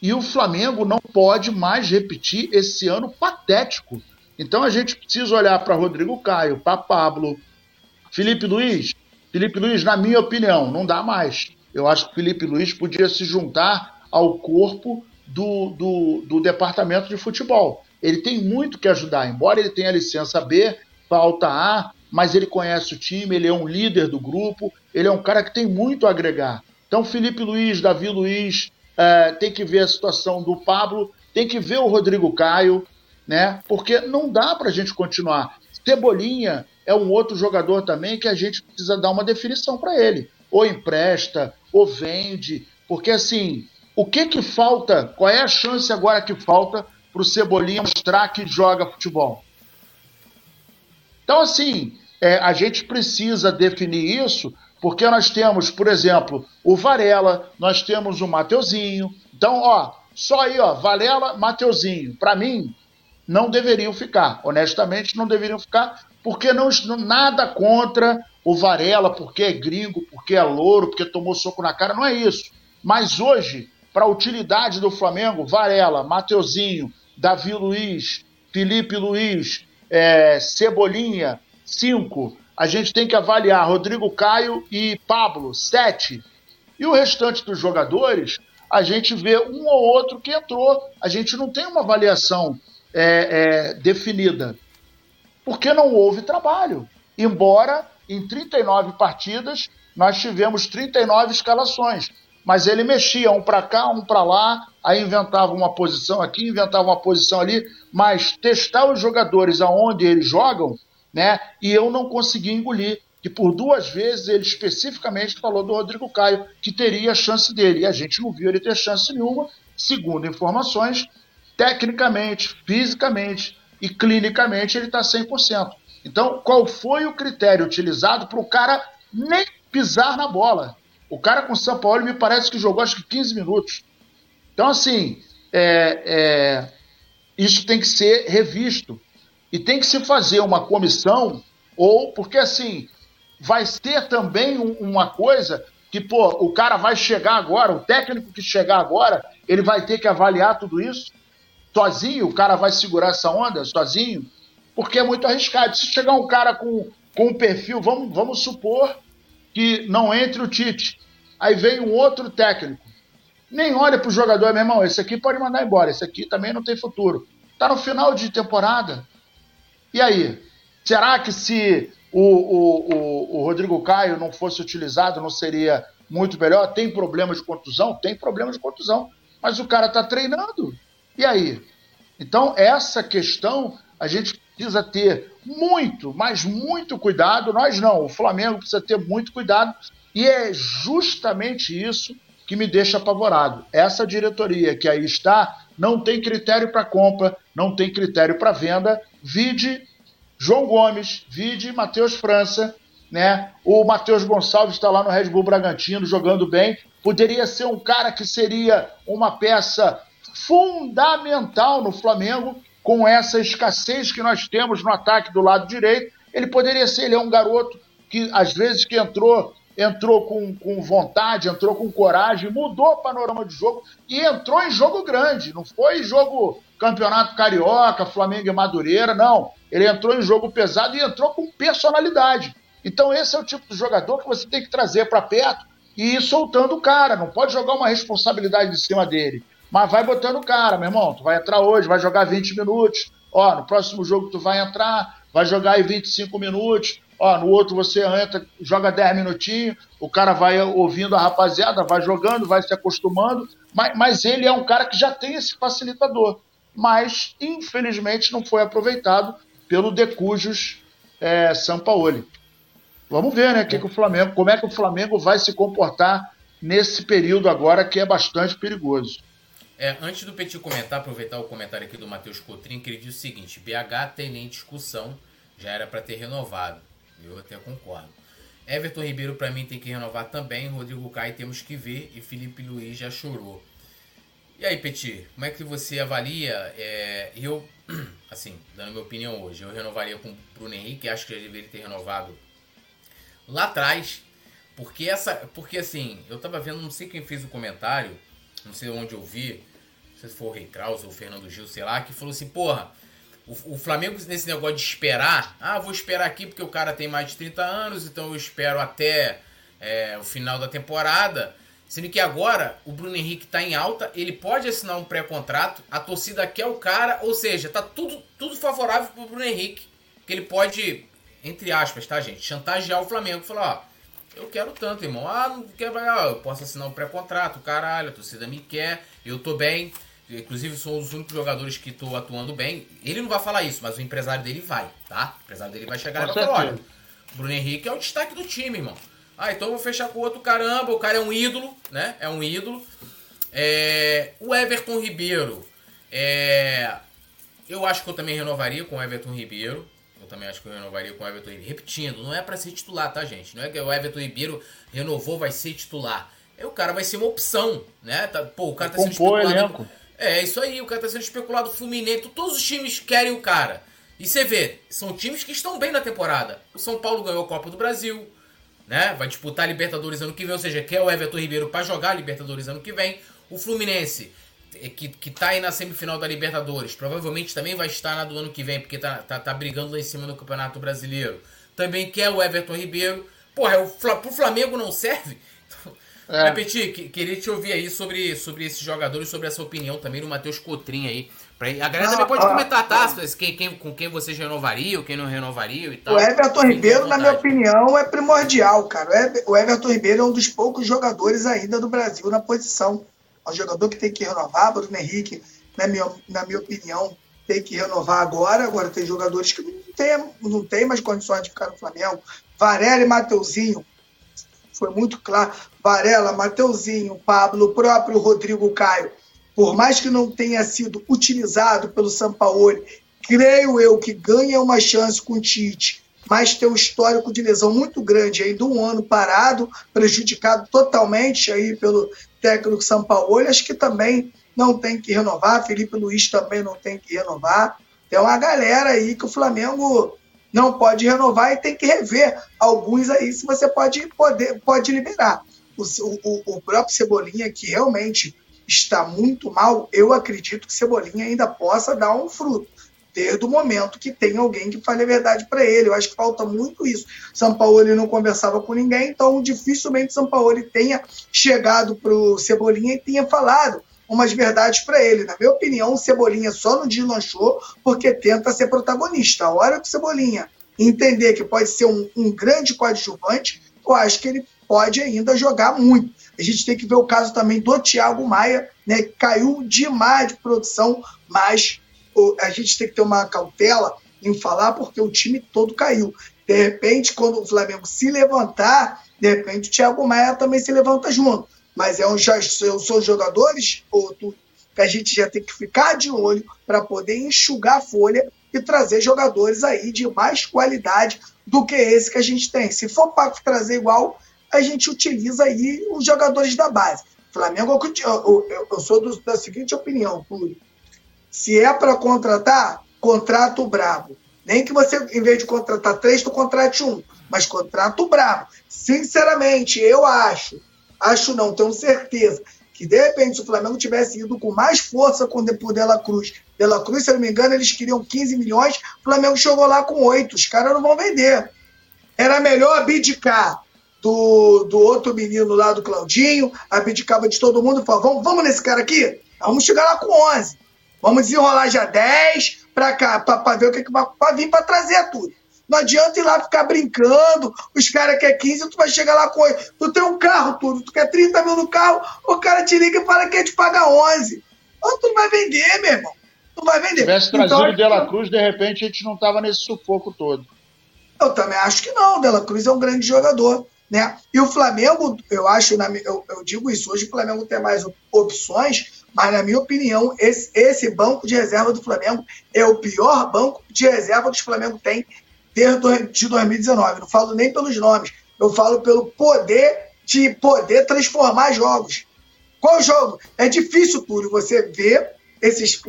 E o Flamengo não pode mais repetir esse ano patético. Então a gente precisa olhar para Rodrigo Caio, para Pablo, Felipe Luiz. Felipe Luiz, na minha opinião, não dá mais. Eu acho que Felipe Luiz podia se juntar ao corpo do, do, do departamento de futebol. Ele tem muito que ajudar, embora ele tenha licença B, falta A, mas ele conhece o time, ele é um líder do grupo, ele é um cara que tem muito a agregar. Então, Felipe Luiz, Davi Luiz, é, tem que ver a situação do Pablo, tem que ver o Rodrigo Caio, né? Porque não dá para a gente continuar. Cebolinha é um outro jogador também que a gente precisa dar uma definição para ele. Ou empresta, ou vende, porque assim, o que que falta? Qual é a chance agora que falta para o Cebolinha mostrar que joga futebol? Então, assim, é, a gente precisa definir isso, porque nós temos, por exemplo, o Varela, nós temos o Mateuzinho. Então, ó, só aí, ó, Varela, Mateuzinho. Para mim, não deveriam ficar. Honestamente, não deveriam ficar, porque não nada contra o Varela, porque é gringo, porque é louro, porque tomou soco na cara, não é isso. Mas hoje para a utilidade do Flamengo, Varela, Mateuzinho, Davi Luiz, Felipe Luiz, é, Cebolinha, 5. A gente tem que avaliar Rodrigo Caio e Pablo, 7. E o restante dos jogadores, a gente vê um ou outro que entrou. A gente não tem uma avaliação é, é, definida. Porque não houve trabalho. Embora em 39 partidas nós tivemos 39 escalações. Mas ele mexia um para cá, um para lá, aí inventava uma posição aqui, inventava uma posição ali, mas testar os jogadores aonde eles jogam, né? E eu não consegui engolir que por duas vezes ele especificamente falou do Rodrigo Caio que teria a chance dele. E a gente não viu ele ter chance nenhuma, segundo informações, tecnicamente, fisicamente e clinicamente ele está 100%. Então, qual foi o critério utilizado para o cara nem pisar na bola? O cara com o São Paulo me parece que jogou acho que 15 minutos. Então, assim, é, é, isso tem que ser revisto. E tem que se fazer uma comissão, ou, porque assim, vai ter também um, uma coisa que, pô, o cara vai chegar agora, o técnico que chegar agora, ele vai ter que avaliar tudo isso sozinho, o cara vai segurar essa onda sozinho, porque é muito arriscado. Se chegar um cara com, com um perfil, vamos, vamos supor que não entre o Tite, aí vem um outro técnico, nem olha para o jogador, meu irmão, esse aqui pode mandar embora, esse aqui também não tem futuro. Está no final de temporada. E aí? Será que se o, o, o, o Rodrigo Caio não fosse utilizado, não seria muito melhor? Tem problema de contusão? Tem problema de contusão. Mas o cara está treinando. E aí? Então, essa questão a gente precisa ter muito, mas muito cuidado. Nós não, o Flamengo precisa ter muito cuidado. E é justamente isso que me deixa apavorado. Essa diretoria que aí está não tem critério para compra, não tem critério para venda. Vide João Gomes, vide Matheus França, né? O Matheus Gonçalves está lá no Red Bull Bragantino jogando bem. Poderia ser um cara que seria uma peça fundamental no Flamengo, com essa escassez que nós temos no ataque do lado direito. Ele poderia ser, ele é um garoto que às vezes que entrou entrou com, com vontade, entrou com coragem, mudou o panorama de jogo e entrou em jogo grande. Não foi jogo campeonato carioca, Flamengo e Madureira, não. Ele entrou em jogo pesado e entrou com personalidade. Então esse é o tipo de jogador que você tem que trazer para perto e ir soltando o cara. Não pode jogar uma responsabilidade em cima dele. Mas vai botando o cara, meu irmão. Tu vai entrar hoje, vai jogar 20 minutos. Ó, no próximo jogo tu vai entrar, vai jogar aí 25 minutos. Ó, no outro você entra, joga 10 minutinhos, o cara vai ouvindo a rapaziada, vai jogando, vai se acostumando, mas, mas ele é um cara que já tem esse facilitador. Mas, infelizmente, não foi aproveitado pelo Decujos é, Sampaoli. Vamos ver, né, que, que o Flamengo, como é que o Flamengo vai se comportar nesse período agora que é bastante perigoso. É, antes do Petit comentar, aproveitar o comentário aqui do Matheus Cotrim, que ele diz o seguinte: BH tem nem discussão, já era para ter renovado. Eu até concordo. Everton Ribeiro, para mim, tem que renovar também. Rodrigo Caio temos que ver. E Felipe Luiz já chorou. E aí, Petit, como é que você avalia? É, eu, assim, dando minha opinião hoje, eu renovaria com o Bruno Henrique. Acho que já deveria ter renovado lá atrás. Porque essa. Porque assim, eu tava vendo, não sei quem fez o comentário, não sei onde eu vi, não sei se foi o Rei Kraus ou o Fernando Gil, sei lá, que falou assim, porra o, o, Flamengo, nesse negócio de esperar, ah, vou esperar aqui porque o cara tem mais de 30 anos, então eu espero até é, o final da temporada. Sendo que agora o Bruno Henrique está em alta, ele pode assinar um pré-contrato, a torcida quer o cara, ou seja, tá tudo, tudo favorável pro Bruno Henrique. Que ele pode, entre aspas, tá, gente, chantagear o Flamengo. Falar, ó, eu quero tanto, irmão. Ah, não quero, ah, eu posso assinar um pré-contrato, caralho, a torcida me quer, eu tô bem. Inclusive, sou um dos únicos jogadores que estou atuando bem. Ele não vai falar isso, mas o empresário dele vai, tá? O empresário dele vai chegar e vai falar: olha, o Bruno Henrique é o destaque do time, irmão. Ah, então eu vou fechar com o outro caramba. O cara é um ídolo, né? É um ídolo. É... O Everton Ribeiro. É... Eu acho que eu também renovaria com o Everton Ribeiro. Eu também acho que eu renovaria com o Everton Ribeiro. Repetindo, não é para ser titular, tá, gente? Não é que o Everton Ribeiro renovou, vai ser titular. É, o cara vai ser uma opção, né? Tá, pô, o cara tá sendo especulado. Elenco. É, isso aí, o cara tá sendo especulado Fluminense, todos os times querem o cara. E você vê, são times que estão bem na temporada. O São Paulo ganhou a Copa do Brasil, né? Vai disputar a Libertadores ano que vem, ou seja, quer o Everton Ribeiro para jogar a Libertadores ano que vem. O Fluminense, é, que, que tá aí na semifinal da Libertadores, provavelmente também vai estar na do ano que vem, porque tá, tá, tá brigando lá em cima no Campeonato Brasileiro. Também quer o Everton Ribeiro. Porra, o, pro Flamengo não serve? É. Petit, queria te ouvir aí sobre, sobre esses jogadores, sobre essa opinião também do Matheus Cotrim aí. Pra, a galera também pode comentar, tá? Quem, quem, com quem vocês renovariam, quem não renovariam e tal. O Everton Ribeiro, na minha opinião, é primordial, cara. O Everton Ribeiro é um dos poucos jogadores ainda do Brasil na posição. É um jogador que tem que renovar, Bruno Henrique, na minha, na minha opinião, tem que renovar agora. Agora tem jogadores que não tem, não tem mais condições de ficar no Flamengo. Varela e Mateuzinho, foi muito claro. Varela, Mateuzinho, Pablo, o próprio Rodrigo Caio, por mais que não tenha sido utilizado pelo Sampaoli, creio eu que ganha uma chance com o Tite, mas tem um histórico de lesão muito grande, ainda um ano parado, prejudicado totalmente aí pelo técnico Sampaoli, acho que também não tem que renovar, Felipe Luiz também não tem que renovar. Tem uma galera aí que o Flamengo não pode renovar e tem que rever alguns aí se você pode, poder, pode liberar. O, o, o próprio Cebolinha, que realmente está muito mal, eu acredito que Cebolinha ainda possa dar um fruto. Desde o momento que tem alguém que fale a verdade para ele. Eu acho que falta muito isso. São Paulo não conversava com ninguém, então dificilmente São Paulo tenha chegado para o Cebolinha e tenha falado umas verdades para ele. Na minha opinião, o Cebolinha só não deslanchou porque tenta ser protagonista. A hora que o Cebolinha entender que pode ser um, um grande coadjuvante, eu acho que ele pode ainda jogar muito. A gente tem que ver o caso também do Thiago Maia, né, caiu demais de produção, mas a gente tem que ter uma cautela em falar porque o time todo caiu. De repente, quando o Flamengo se levantar, de repente o Thiago Maia também se levanta junto. Mas é um, já, são jogadores, outro, que a gente já tem que ficar de olho para poder enxugar a folha e trazer jogadores aí de mais qualidade do que esse que a gente tem. Se for para trazer igual, a gente utiliza aí os jogadores da base. Flamengo, eu, eu, eu sou do, da seguinte opinião, Túlio. Se é para contratar, contrato o brabo. Nem que você, em vez de contratar três, tu contrate um. Mas contrato o brabo. Sinceramente, eu acho acho não, tenho certeza, que de repente se o Flamengo tivesse ido com mais força com o Dela Cruz, Dela Cruz, se eu não me engano, eles queriam 15 milhões, o Flamengo chegou lá com 8, os caras não vão vender. Era melhor abdicar do, do outro menino lá, do Claudinho, abdicava de todo mundo e falava, vamos, vamos nesse cara aqui? Vamos chegar lá com 11. Vamos desenrolar já 10 para cá, para ver o que, que vai pra vir para trazer tudo. Não adianta ir lá ficar brincando, os caras querem 15, tu vai chegar lá com 8. Tu tem um carro, tudo, tu quer 30 mil no carro, o cara te liga e fala que quer te pagar 11. Então tu não vai vender, meu irmão. Tu vai vender. Se tivesse trazido então, o Dela Cruz, de repente a gente não tava nesse sufoco todo. Eu também acho que não. O Dela Cruz é um grande jogador. Né? E o Flamengo, eu acho, eu, eu digo isso, hoje o Flamengo tem mais opções, mas na minha opinião, esse, esse banco de reserva do Flamengo é o pior banco de reserva que o Flamengo tem desde de 2019. Não falo nem pelos nomes, eu falo pelo poder de poder transformar jogos. Qual jogo? É difícil, Túlio, você ver esses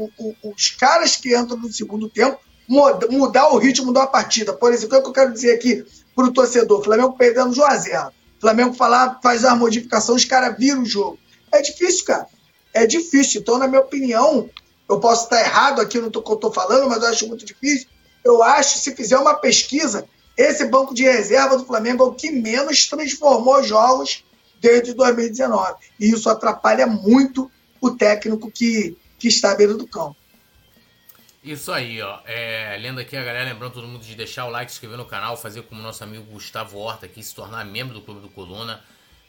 os caras que entram no segundo tempo mudar o ritmo da partida. Por exemplo, o que eu quero dizer aqui para o torcedor? Flamengo perdendo de 1 a 0. Flamengo falar, faz uma modificação, os caras viram o jogo. É difícil, cara. É difícil. Então, na minha opinião, eu posso estar errado aqui no que eu estou falando, mas eu acho muito difícil eu acho, se fizer uma pesquisa, esse banco de reserva do Flamengo é o que menos transformou jogos desde 2019. E isso atrapalha muito o técnico que, que está à beira do campo. Isso aí, ó. É, lendo aqui a galera, lembrando todo mundo de deixar o like, se inscrever no canal, fazer como nosso amigo Gustavo Horta aqui, se tornar membro do Clube do Coluna.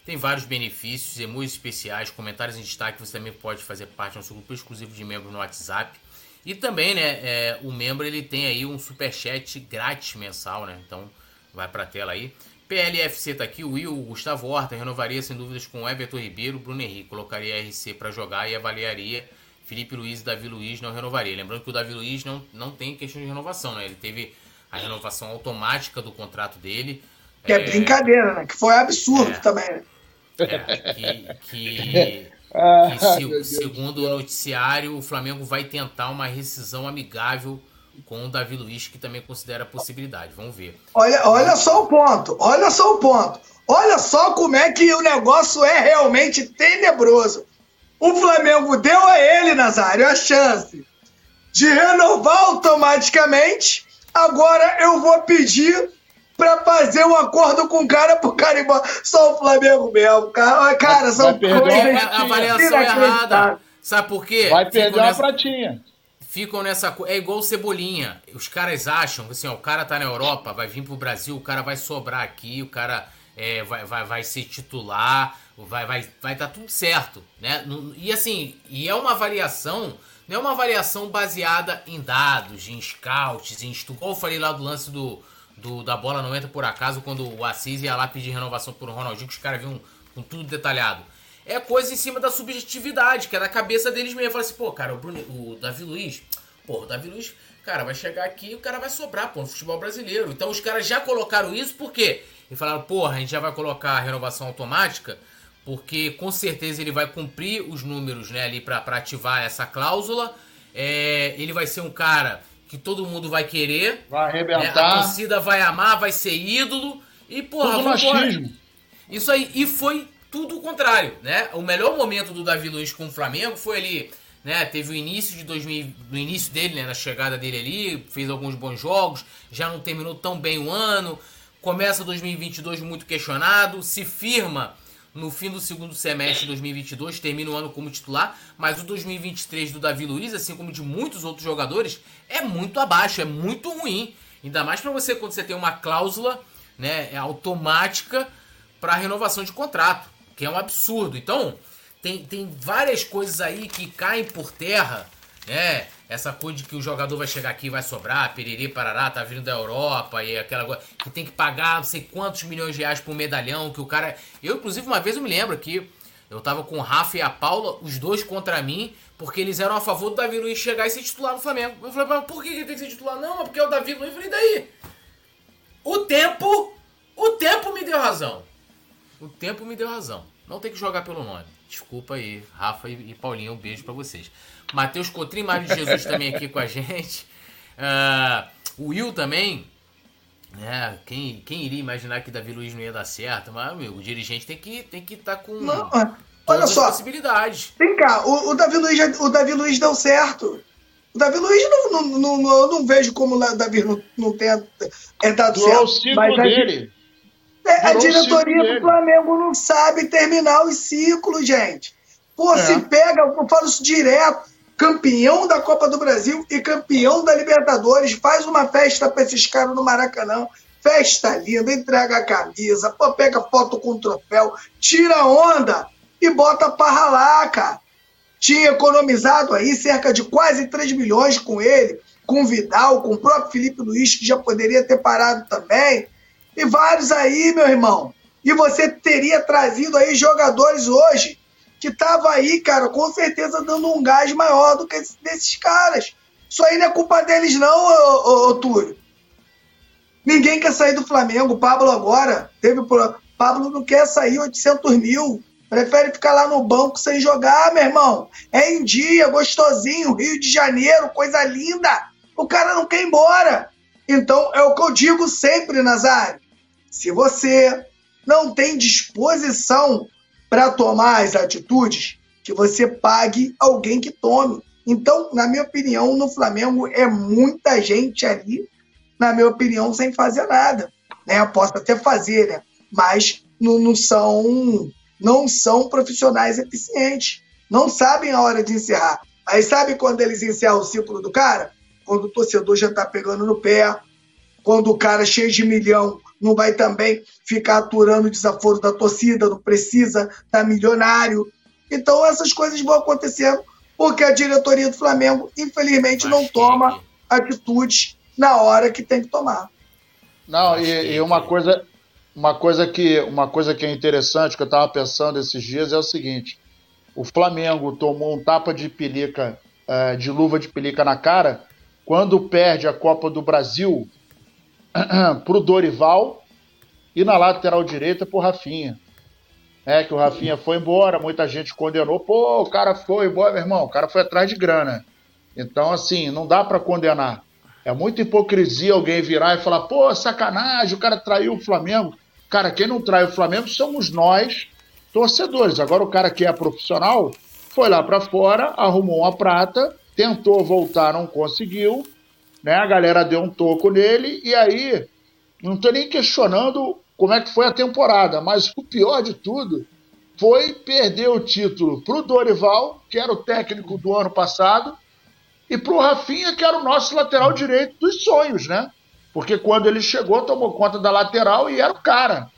Tem vários benefícios, emojis especiais, comentários em destaque. Você também pode fazer parte do nosso grupo exclusivo de membros no WhatsApp. E também, né, é, o membro ele tem aí um super chat grátis mensal, né? Então vai para a tela aí. PLFC tá aqui, o Will, o Gustavo Horta renovaria sem dúvidas com Everton Ribeiro, Bruno Henrique, colocaria RC para jogar e avaliaria Felipe Luiz e Davi Luiz não renovaria. Lembrando que o Davi Luiz não, não tem questão de renovação, né? Ele teve a renovação automática do contrato dele. Que é, é brincadeira, né? Que foi absurdo é, também. Né? É, que, que ah, se, segundo o noticiário, o Flamengo vai tentar uma rescisão amigável com o Davi Luiz, que também considera a possibilidade. Vamos ver. Olha, olha só o ponto, olha só o ponto. Olha só como é que o negócio é realmente tenebroso. O Flamengo deu a ele, Nazário, a chance de renovar automaticamente. Agora eu vou pedir para fazer um acordo com o cara pro cara ir embora. Só o Flamengo mesmo, cara. Cara, são coisas é a avaliação errada. Sabe por quê? Vai perder nessa... uma pratinha. Ficam nessa É igual cebolinha. Os caras acham que assim, ó, o cara tá na Europa, vai vir pro Brasil, o cara vai sobrar aqui, o cara é, vai, vai, vai ser titular, vai vai vai dar tudo certo, né? E assim, e é uma variação, não é uma variação baseada em dados, em scouts, em estudo. Como eu falei lá do lance do, do da bola não entra por acaso, quando o Assis ia lá pedir renovação por Ronaldinho, que os caras viam com tudo detalhado. É coisa em cima da subjetividade, que é da cabeça deles mesmo. Fala assim, pô, cara, o, Bruno, o Davi Luiz, pô, o Davi Luiz, cara, vai chegar aqui e o cara vai sobrar, pô, no futebol brasileiro. Então os caras já colocaram isso, por quê? E falaram, porra, a gente já vai colocar a renovação automática, porque com certeza ele vai cumprir os números né, ali para ativar essa cláusula. É, ele vai ser um cara que todo mundo vai querer. Vai arrebentar. Né, a torcida vai amar, vai ser ídolo. E, porra, tudo machismo. Isso aí. E foi tudo o contrário, né? O melhor momento do Davi Luiz com o Flamengo foi ali, né? Teve o início de 2000, no início dele, né? Na chegada dele ali, fez alguns bons jogos, já não terminou tão bem o ano. Começa 2022 muito questionado, se firma no fim do segundo semestre de 2022, termina o ano como titular, mas o 2023 do Davi Luiz, assim como de muitos outros jogadores, é muito abaixo, é muito ruim. Ainda mais para você quando você tem uma cláusula né, automática para renovação de contrato, que é um absurdo. Então, tem, tem várias coisas aí que caem por terra, né? Essa coisa de que o jogador vai chegar aqui e vai sobrar, periri, parará, tá vindo da Europa e aquela coisa que tem que pagar não sei quantos milhões de reais por medalhão, que o cara. Eu, inclusive, uma vez eu me lembro que eu tava com o Rafa e a Paula, os dois contra mim, porque eles eram a favor do Davi Luiz chegar e ser titular no Flamengo. Eu falei, mas por que ele tem que ser titular? Não, mas porque é o Davi Luiz. Eu falei, daí? O tempo, o tempo me deu razão. O tempo me deu razão. Não tem que jogar pelo nome. Desculpa aí, Rafa e Paulinho, um beijo para vocês. Matheus Cotrim, Mário de Jesus também aqui com a gente. Uh, o Will também. Né? Quem, quem iria imaginar que Davi Luiz não ia dar certo? Mas, meu, o dirigente tem que estar tem que tá com não, olha só, possibilidades. Vem cá, o, o, Davi Luiz, o Davi Luiz deu certo. O Davi Luiz não, não, não, não, eu não vejo como o Davi não, não tenha é dado Durou certo. o ciclo dele. A, a diretoria do Flamengo não sabe terminar os ciclos, gente. Pô, é. se pega, eu falo isso direto campeão da Copa do Brasil e campeão da Libertadores, faz uma festa para esses caras no Maracanã. Festa linda, entrega a camisa, pô, pega foto com o troféu, tira onda e bota para ralar, cara. Tinha economizado aí cerca de quase 3 milhões com ele, com o Vidal, com o próprio Felipe Luiz, que já poderia ter parado também. E vários aí, meu irmão. E você teria trazido aí jogadores hoje que tava aí, cara, com certeza dando um gás maior do que esse, desses caras. Isso aí não é culpa deles, não, ô, ô, ô, Túlio. Ninguém quer sair do Flamengo. O Pablo agora teve. Pablo não quer sair 800 mil. Prefere ficar lá no banco sem jogar, meu irmão. É em dia, gostosinho, Rio de Janeiro, coisa linda. O cara não quer ir embora. Então, é o que eu digo sempre, Nazário. Se você não tem disposição para tomar as atitudes, que você pague alguém que tome. Então, na minha opinião, no Flamengo é muita gente ali, na minha opinião, sem fazer nada. Né? Posso até fazer, né? mas não, não, são, não são profissionais eficientes. Não sabem a hora de encerrar. Aí sabe quando eles encerram o ciclo do cara? Quando o torcedor já está pegando no pé, quando o cara cheio de milhão não vai também ficar aturando o desaforo da torcida, não precisa, tá milionário. Então essas coisas vão acontecendo porque a diretoria do Flamengo, infelizmente, não toma atitudes na hora que tem que tomar. Não, e, e, uma coisa, uma coisa que, uma coisa que é interessante que eu estava pensando esses dias é o seguinte: o Flamengo tomou um tapa de pelica, uh, de luva de pelica na cara, quando perde a Copa do Brasil pro Dorival e na lateral direita pro Rafinha. É, que o Rafinha foi embora, muita gente condenou. Pô, o cara foi embora, meu irmão, o cara foi atrás de grana. Então, assim, não dá para condenar. É muita hipocrisia alguém virar e falar, pô, sacanagem, o cara traiu o Flamengo. Cara, quem não trai o Flamengo somos nós, torcedores. Agora, o cara que é profissional, foi lá para fora, arrumou uma prata, tentou voltar, não conseguiu, né? A galera deu um toco nele e aí não estou nem questionando como é que foi a temporada, mas o pior de tudo foi perder o título para o Dorival, que era o técnico do ano passado, e para o Rafinha, que era o nosso lateral direito dos sonhos, né? Porque quando ele chegou, tomou conta da lateral e era o cara.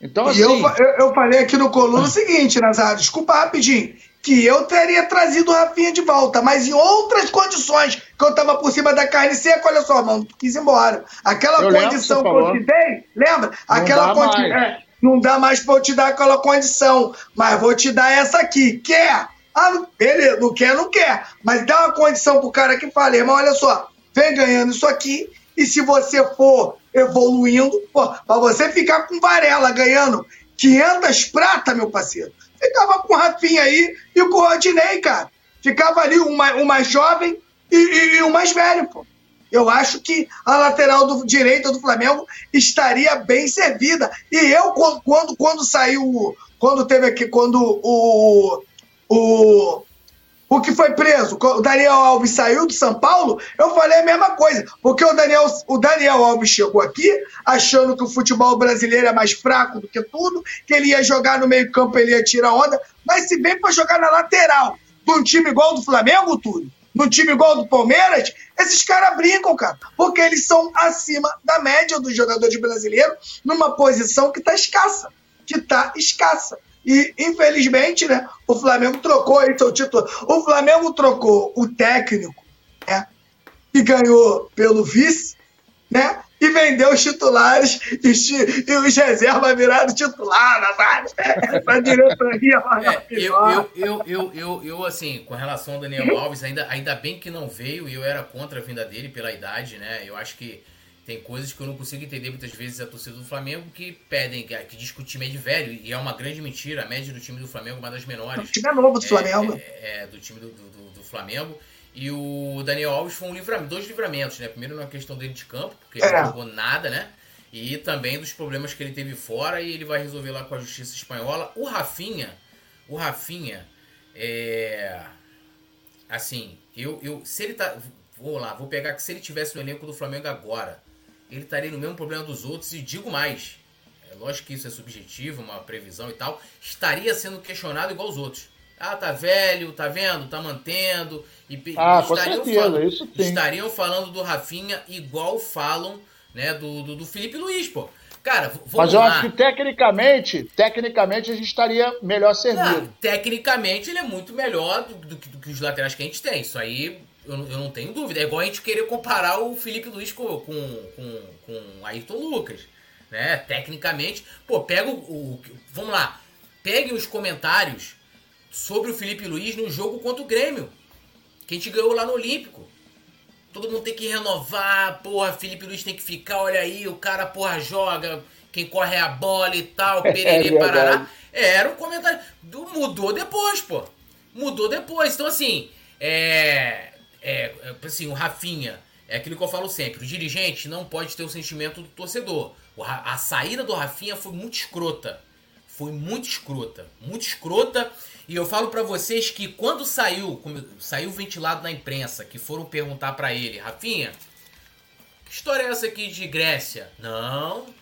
Então, assim... eu, eu, eu falei aqui no Coluna o seguinte, Nazário, desculpa rapidinho, que eu teria trazido o Rafinha de volta, mas em outras condições, que eu tava por cima da carne seca, olha só, mano, quis ir embora. Aquela Eu condição que eu te dei, lembra? Não Aquela dá condição. mais. não dá mais pra eu te dar aquela condição, mas vou te dar essa aqui. Quer? Ah, beleza, não quer, não quer. Mas dá uma condição pro cara que fala, irmão, olha só, vem ganhando isso aqui, e se você for evoluindo, pô, pra você ficar com Varela ganhando 500 prata, meu parceiro, ficava com o Rafinha aí e com o Rodinei, cara. Ficava ali o mais, o mais jovem e, o mais velho, pô. Eu acho que a lateral do direita do Flamengo estaria bem servida. E eu, quando, quando, quando saiu, quando teve aqui, quando o, o, o que foi preso, o Daniel Alves saiu do São Paulo, eu falei a mesma coisa. Porque o Daniel, o Daniel Alves chegou aqui achando que o futebol brasileiro é mais fraco do que tudo, que ele ia jogar no meio-campo, ele ia tirar onda. Mas se bem para jogar na lateral de um time igual do Flamengo, Túlio, num time igual do Palmeiras, esses caras brincam, cara, porque eles são acima da média dos jogadores brasileiros numa posição que tá escassa, que tá escassa. E, infelizmente, né, o Flamengo trocou aí seu título. O Flamengo trocou o técnico, né, que ganhou pelo vice, né, e vendeu os titulares e, e os reservas viraram titular. Essa diretoria É, eu, eu, eu, eu, eu, eu, assim, com relação ao Daniel Alves, ainda, ainda bem que não veio e eu era contra a vinda dele pela idade, né? Eu acho que tem coisas que eu não consigo entender muitas vezes a torcida do Flamengo que pedem, que, que diz que o time é de velho, e é uma grande mentira. A média do time do Flamengo é uma das O menores. time é novo do Flamengo. É, é, do time do, do, do Flamengo. E o Daniel Alves foi um livramento, dois livramentos, né? Primeiro na questão dele de campo, porque ele É. não jogou nada, né? E também dos problemas que ele teve fora e ele vai resolver lá com a justiça espanhola. O Rafinha, o Rafinha, é. Assim, eu, eu. Se ele tá. Vou lá, vou pegar que se ele tivesse no elenco do Flamengo agora, ele estaria no mesmo problema dos outros e digo mais. É lógico que isso é subjetivo, uma previsão e tal. Estaria sendo questionado igual os outros. Ah, tá velho, tá vendo? Tá mantendo. E Ah, com estariam certeza, falando-. Estariam falando do Rafinha igual falam, né, do, do, do Felipe Luiz, pô. Cara, vamos Mas eu lá. acho que tecnicamente, tecnicamente a gente estaria melhor Não, servido. tecnicamente ele é muito melhor do, do do que os laterais que a gente tem. Isso aí eu, não- eu não tenho dúvida. É igual a gente querer comparar o Felipe Luiz com, com, com, com Ayrton Lucas. Né? Tecnicamente, pô, pega o, o- Vamos lá. Pegue os comentários sobre o Felipe Luiz no jogo contra o Grêmio. Que a gente ganhou lá no Olímpico. Todo mundo tem que renovar, porra, Felipe Luiz tem que ficar, olha aí, o cara, porra, joga, quem corre é a bola e tal, pererê, verdade. parará. Era um comentário. do- Mudou depois, pô. Mudou depois. Então, assim, é. É, é, assim, o Rafinha, é aquilo que eu falo sempre: o dirigente não pode ter o sentimento do torcedor. A saída do Rafinha foi muito escrota. Foi muito escrota. Muito escrota. E eu falo pra vocês que quando saiu, saiu ventilado na imprensa, que foram perguntar pra ele, Rafinha, que história é essa aqui de Grécia? Não, não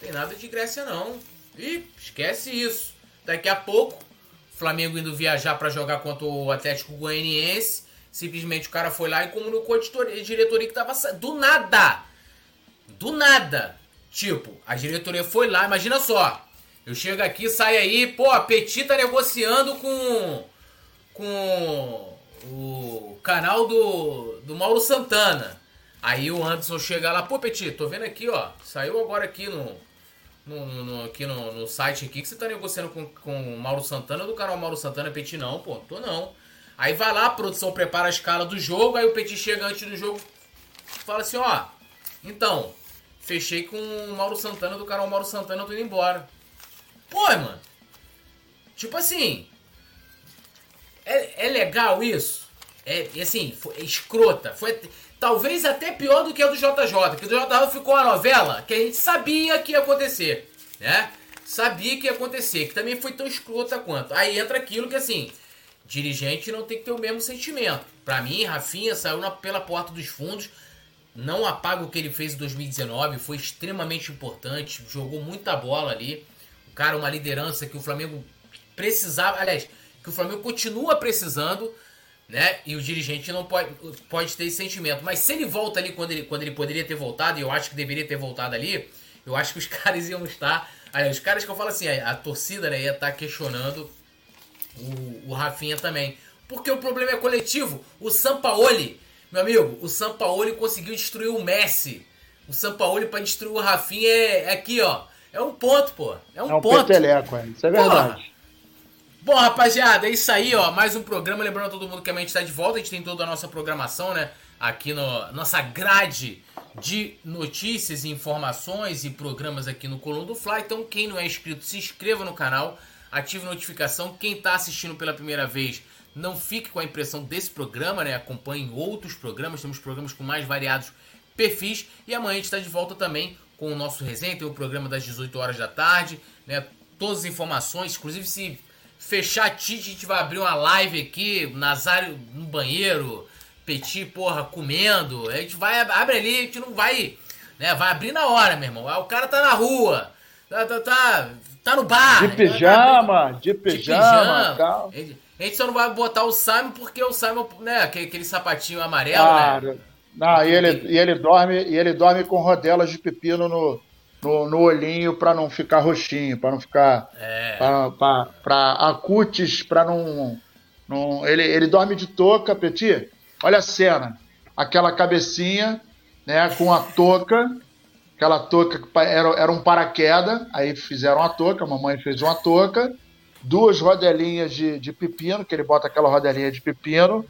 tem nada de Grécia não. Ih, esquece isso. Daqui a pouco, Flamengo indo viajar pra jogar contra o Atlético Goianiense, simplesmente o cara foi lá e comunicou a diretoria- que tava do nada. Do nada. Tipo, a diretoria foi lá, imagina só. Eu chego aqui, sai aí, pô, a Petit tá negociando com. com o canal do, do Mauro Santana. Aí o Anderson chega lá, pô, Petit, tô vendo aqui, ó. Saiu agora aqui no, no- no- aqui no, no site aqui que você tá negociando com, com o Mauro Santana do canal Mauro Santana, Petit, não, pô, tô não. Aí vai lá, a produção prepara a escala do jogo, aí o Petit chega antes do jogo, fala assim, ó. Então, fechei com o Mauro Santana do canal Mauro Santana, eu tô indo embora. Pô, mano. Tipo assim. É, é legal isso? É, assim, foi é escrota. Foi talvez até pior do que a do JJ. Que do JJ ficou uma novela que a gente sabia que ia acontecer. Né? Sabia que ia acontecer. Que também foi tão escrota quanto. Aí entra aquilo que assim. Dirigente não tem que ter o mesmo sentimento. Para mim, Rafinha saiu na, pela porta dos fundos, não apaga o que ele fez em 2019, foi extremamente importante, jogou muita bola ali. O cara, uma liderança que o Flamengo precisava, aliás, que o Flamengo continua precisando, né? E o dirigente não pode, pode ter esse sentimento. Mas se ele volta ali quando ele, quando ele poderia ter voltado, e eu acho que deveria ter voltado ali, eu acho que os caras iam estar. Aliás, os caras que eu falo assim, a, a torcida né, ia estar questionando o, o Rafinha também. Porque o problema é coletivo. O Sampaoli, meu amigo, o Sampaoli conseguiu destruir o Messi. O Sampaoli para destruir o Rafinha é, é, aqui, ó. É um ponto, pô. É um, é um ponto. Peteleco, é. Isso é verdade. Porra. Bom, rapaziada, é isso aí, ó. Mais um programa. Lembrando a todo mundo que a gente está de volta. A gente tem toda a nossa programação, né? Aqui no nossa grade de notícias, informações e programas aqui no Coluna do Fly. Então, quem não é inscrito, se inscreva no canal ative a notificação. Quem está assistindo pela primeira vez, não fique com a impressão desse programa, né? Acompanhe outros programas, temos programas com mais variados perfis. E amanhã a gente está de volta também com o nosso resenha, tem o programa das 18 horas da tarde, né? Todas as informações, inclusive se fechar Tite, a gente vai abrir uma live aqui, Nazário no banheiro, Petit, porra, comendo. A gente vai, abre ali, a gente não vai, né? Vai abrir na hora, meu irmão. O cara tá na rua, tá, tá, tá Tá no bar. De pijama, de pijama, tal. A gente só não vai botar o Simon porque o Simon, né, aquele, aquele sapatinho amarelo, ah, né? Não, e ele, e ele dorme, e ele dorme com rodelas de pepino no, no, no olhinho para não ficar roxinho, para não ficar é. para acutis, para não, não ele, ele dorme de touca, Petit. Olha a cena, aquela cabecinha, né, com a touca aquela touca que era, era um paraquedas, aí fizeram a touca, a mamãe fez uma touca, duas rodelinhas de, de pepino, que ele bota aquela rodelinha de pepino,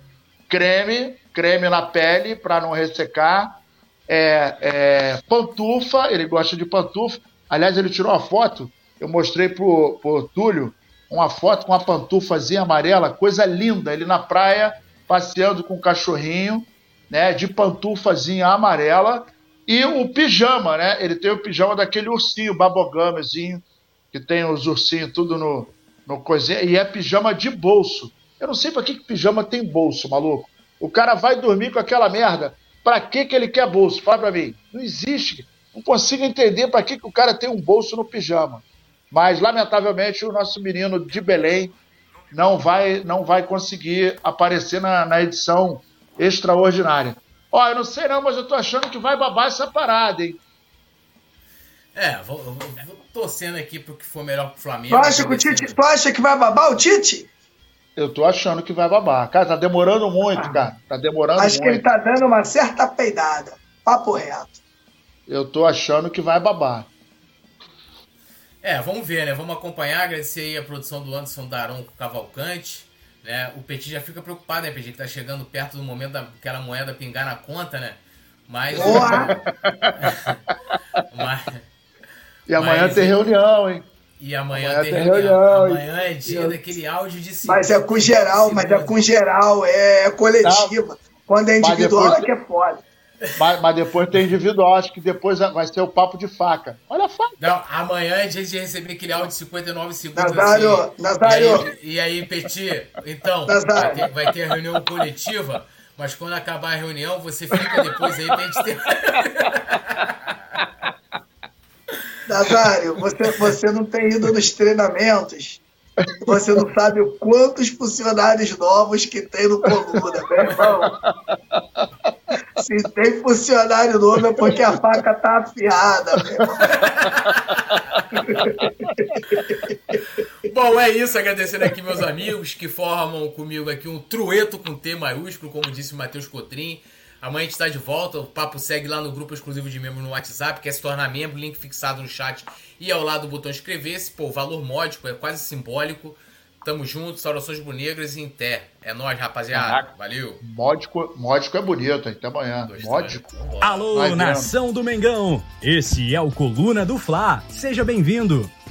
creme, creme na pele para não ressecar, é, é, pantufa, ele gosta de pantufa. Aliás, ele tirou uma foto, eu mostrei pro, pro Túlio, uma foto com uma pantufazinha amarela, coisa linda, ele na praia, passeando com o cachorrinho, né, de pantufazinha amarela, e o pijama, né? Ele tem o pijama daquele ursinho, babogamezinho, que tem os ursinhos tudo no, no coisinha, e é pijama de bolso. Eu não sei pra que, que pijama tem bolso, maluco. O cara vai dormir com aquela merda. Pra que, que ele quer bolso? Fala pra mim. Não existe. Não consigo entender pra que, que o cara tem um bolso no pijama. Mas, lamentavelmente, o nosso menino de Belém não vai, não vai conseguir aparecer na, na edição extraordinária. Ó, eu não sei não, mas eu tô achando que vai babar essa parada, hein? É, vou, vou, vou torcendo aqui pro que for melhor pro Flamengo. Tu acha, que o Tite, tu acha que vai babar o Tite? Eu tô achando que vai babar. Cara, tá demorando muito, ah, cara. Tá demorando acho muito. Acho que ele tá dando uma certa peidada. Papo reto. Eu tô achando que vai babar. É, vamos ver, né? Vamos acompanhar. Agradecer aí a produção do Anderson Daron Cavalcante. Né? O Petit já fica preocupado, né, Petit? Que tá chegando perto do momento daquela moeda pingar na conta, né? Mas. mas e amanhã mas, tem reunião, hein? E amanhã, amanhã tem, tem reunião. reunião. Amanhã é dia daquele áudio de Mas é com geral, mas é com geral, é coletiva. Tá. Quando é individual depois... é que é foda. Mas, mas, depois tem individual, acho que depois vai ser o papo de faca. Olha a faca. Não, amanhã é dia de receber aquele áudio de 59 segundos. Nazário, assim. Nazário. E aí, aí Petit, então, vai ter, vai ter, a reunião coletiva, mas quando acabar a reunião, você fica depois aí pra gente ter. Nazário, você, você não tem ido nos treinamentos. Você não sabe quantos funcionários novos que tem no Coluna, meu irmão. Se tem funcionário novo é porque a faca tá afiada. Bom, é isso. Agradecendo aqui meus amigos que formam comigo aqui um trueto com T maiúsculo, como disse o Matheus Cotrim. Amanhã a gente está de volta. O papo segue lá no grupo exclusivo de membros no WhatsApp. Quer se tornar membro? Link fixado no chat e ao lado do botão inscrever-se. Pô, valor módico, é quase simbólico. Tamo junto, saudações bonegras e em té. É nóis, rapaziada. Valeu. Módico, módico é bonito, até amanhã. Gostei. Módico. Alô, Vai nação vendo. do Mengão. Esse é o Coluna do Fla. Seja bem-vindo.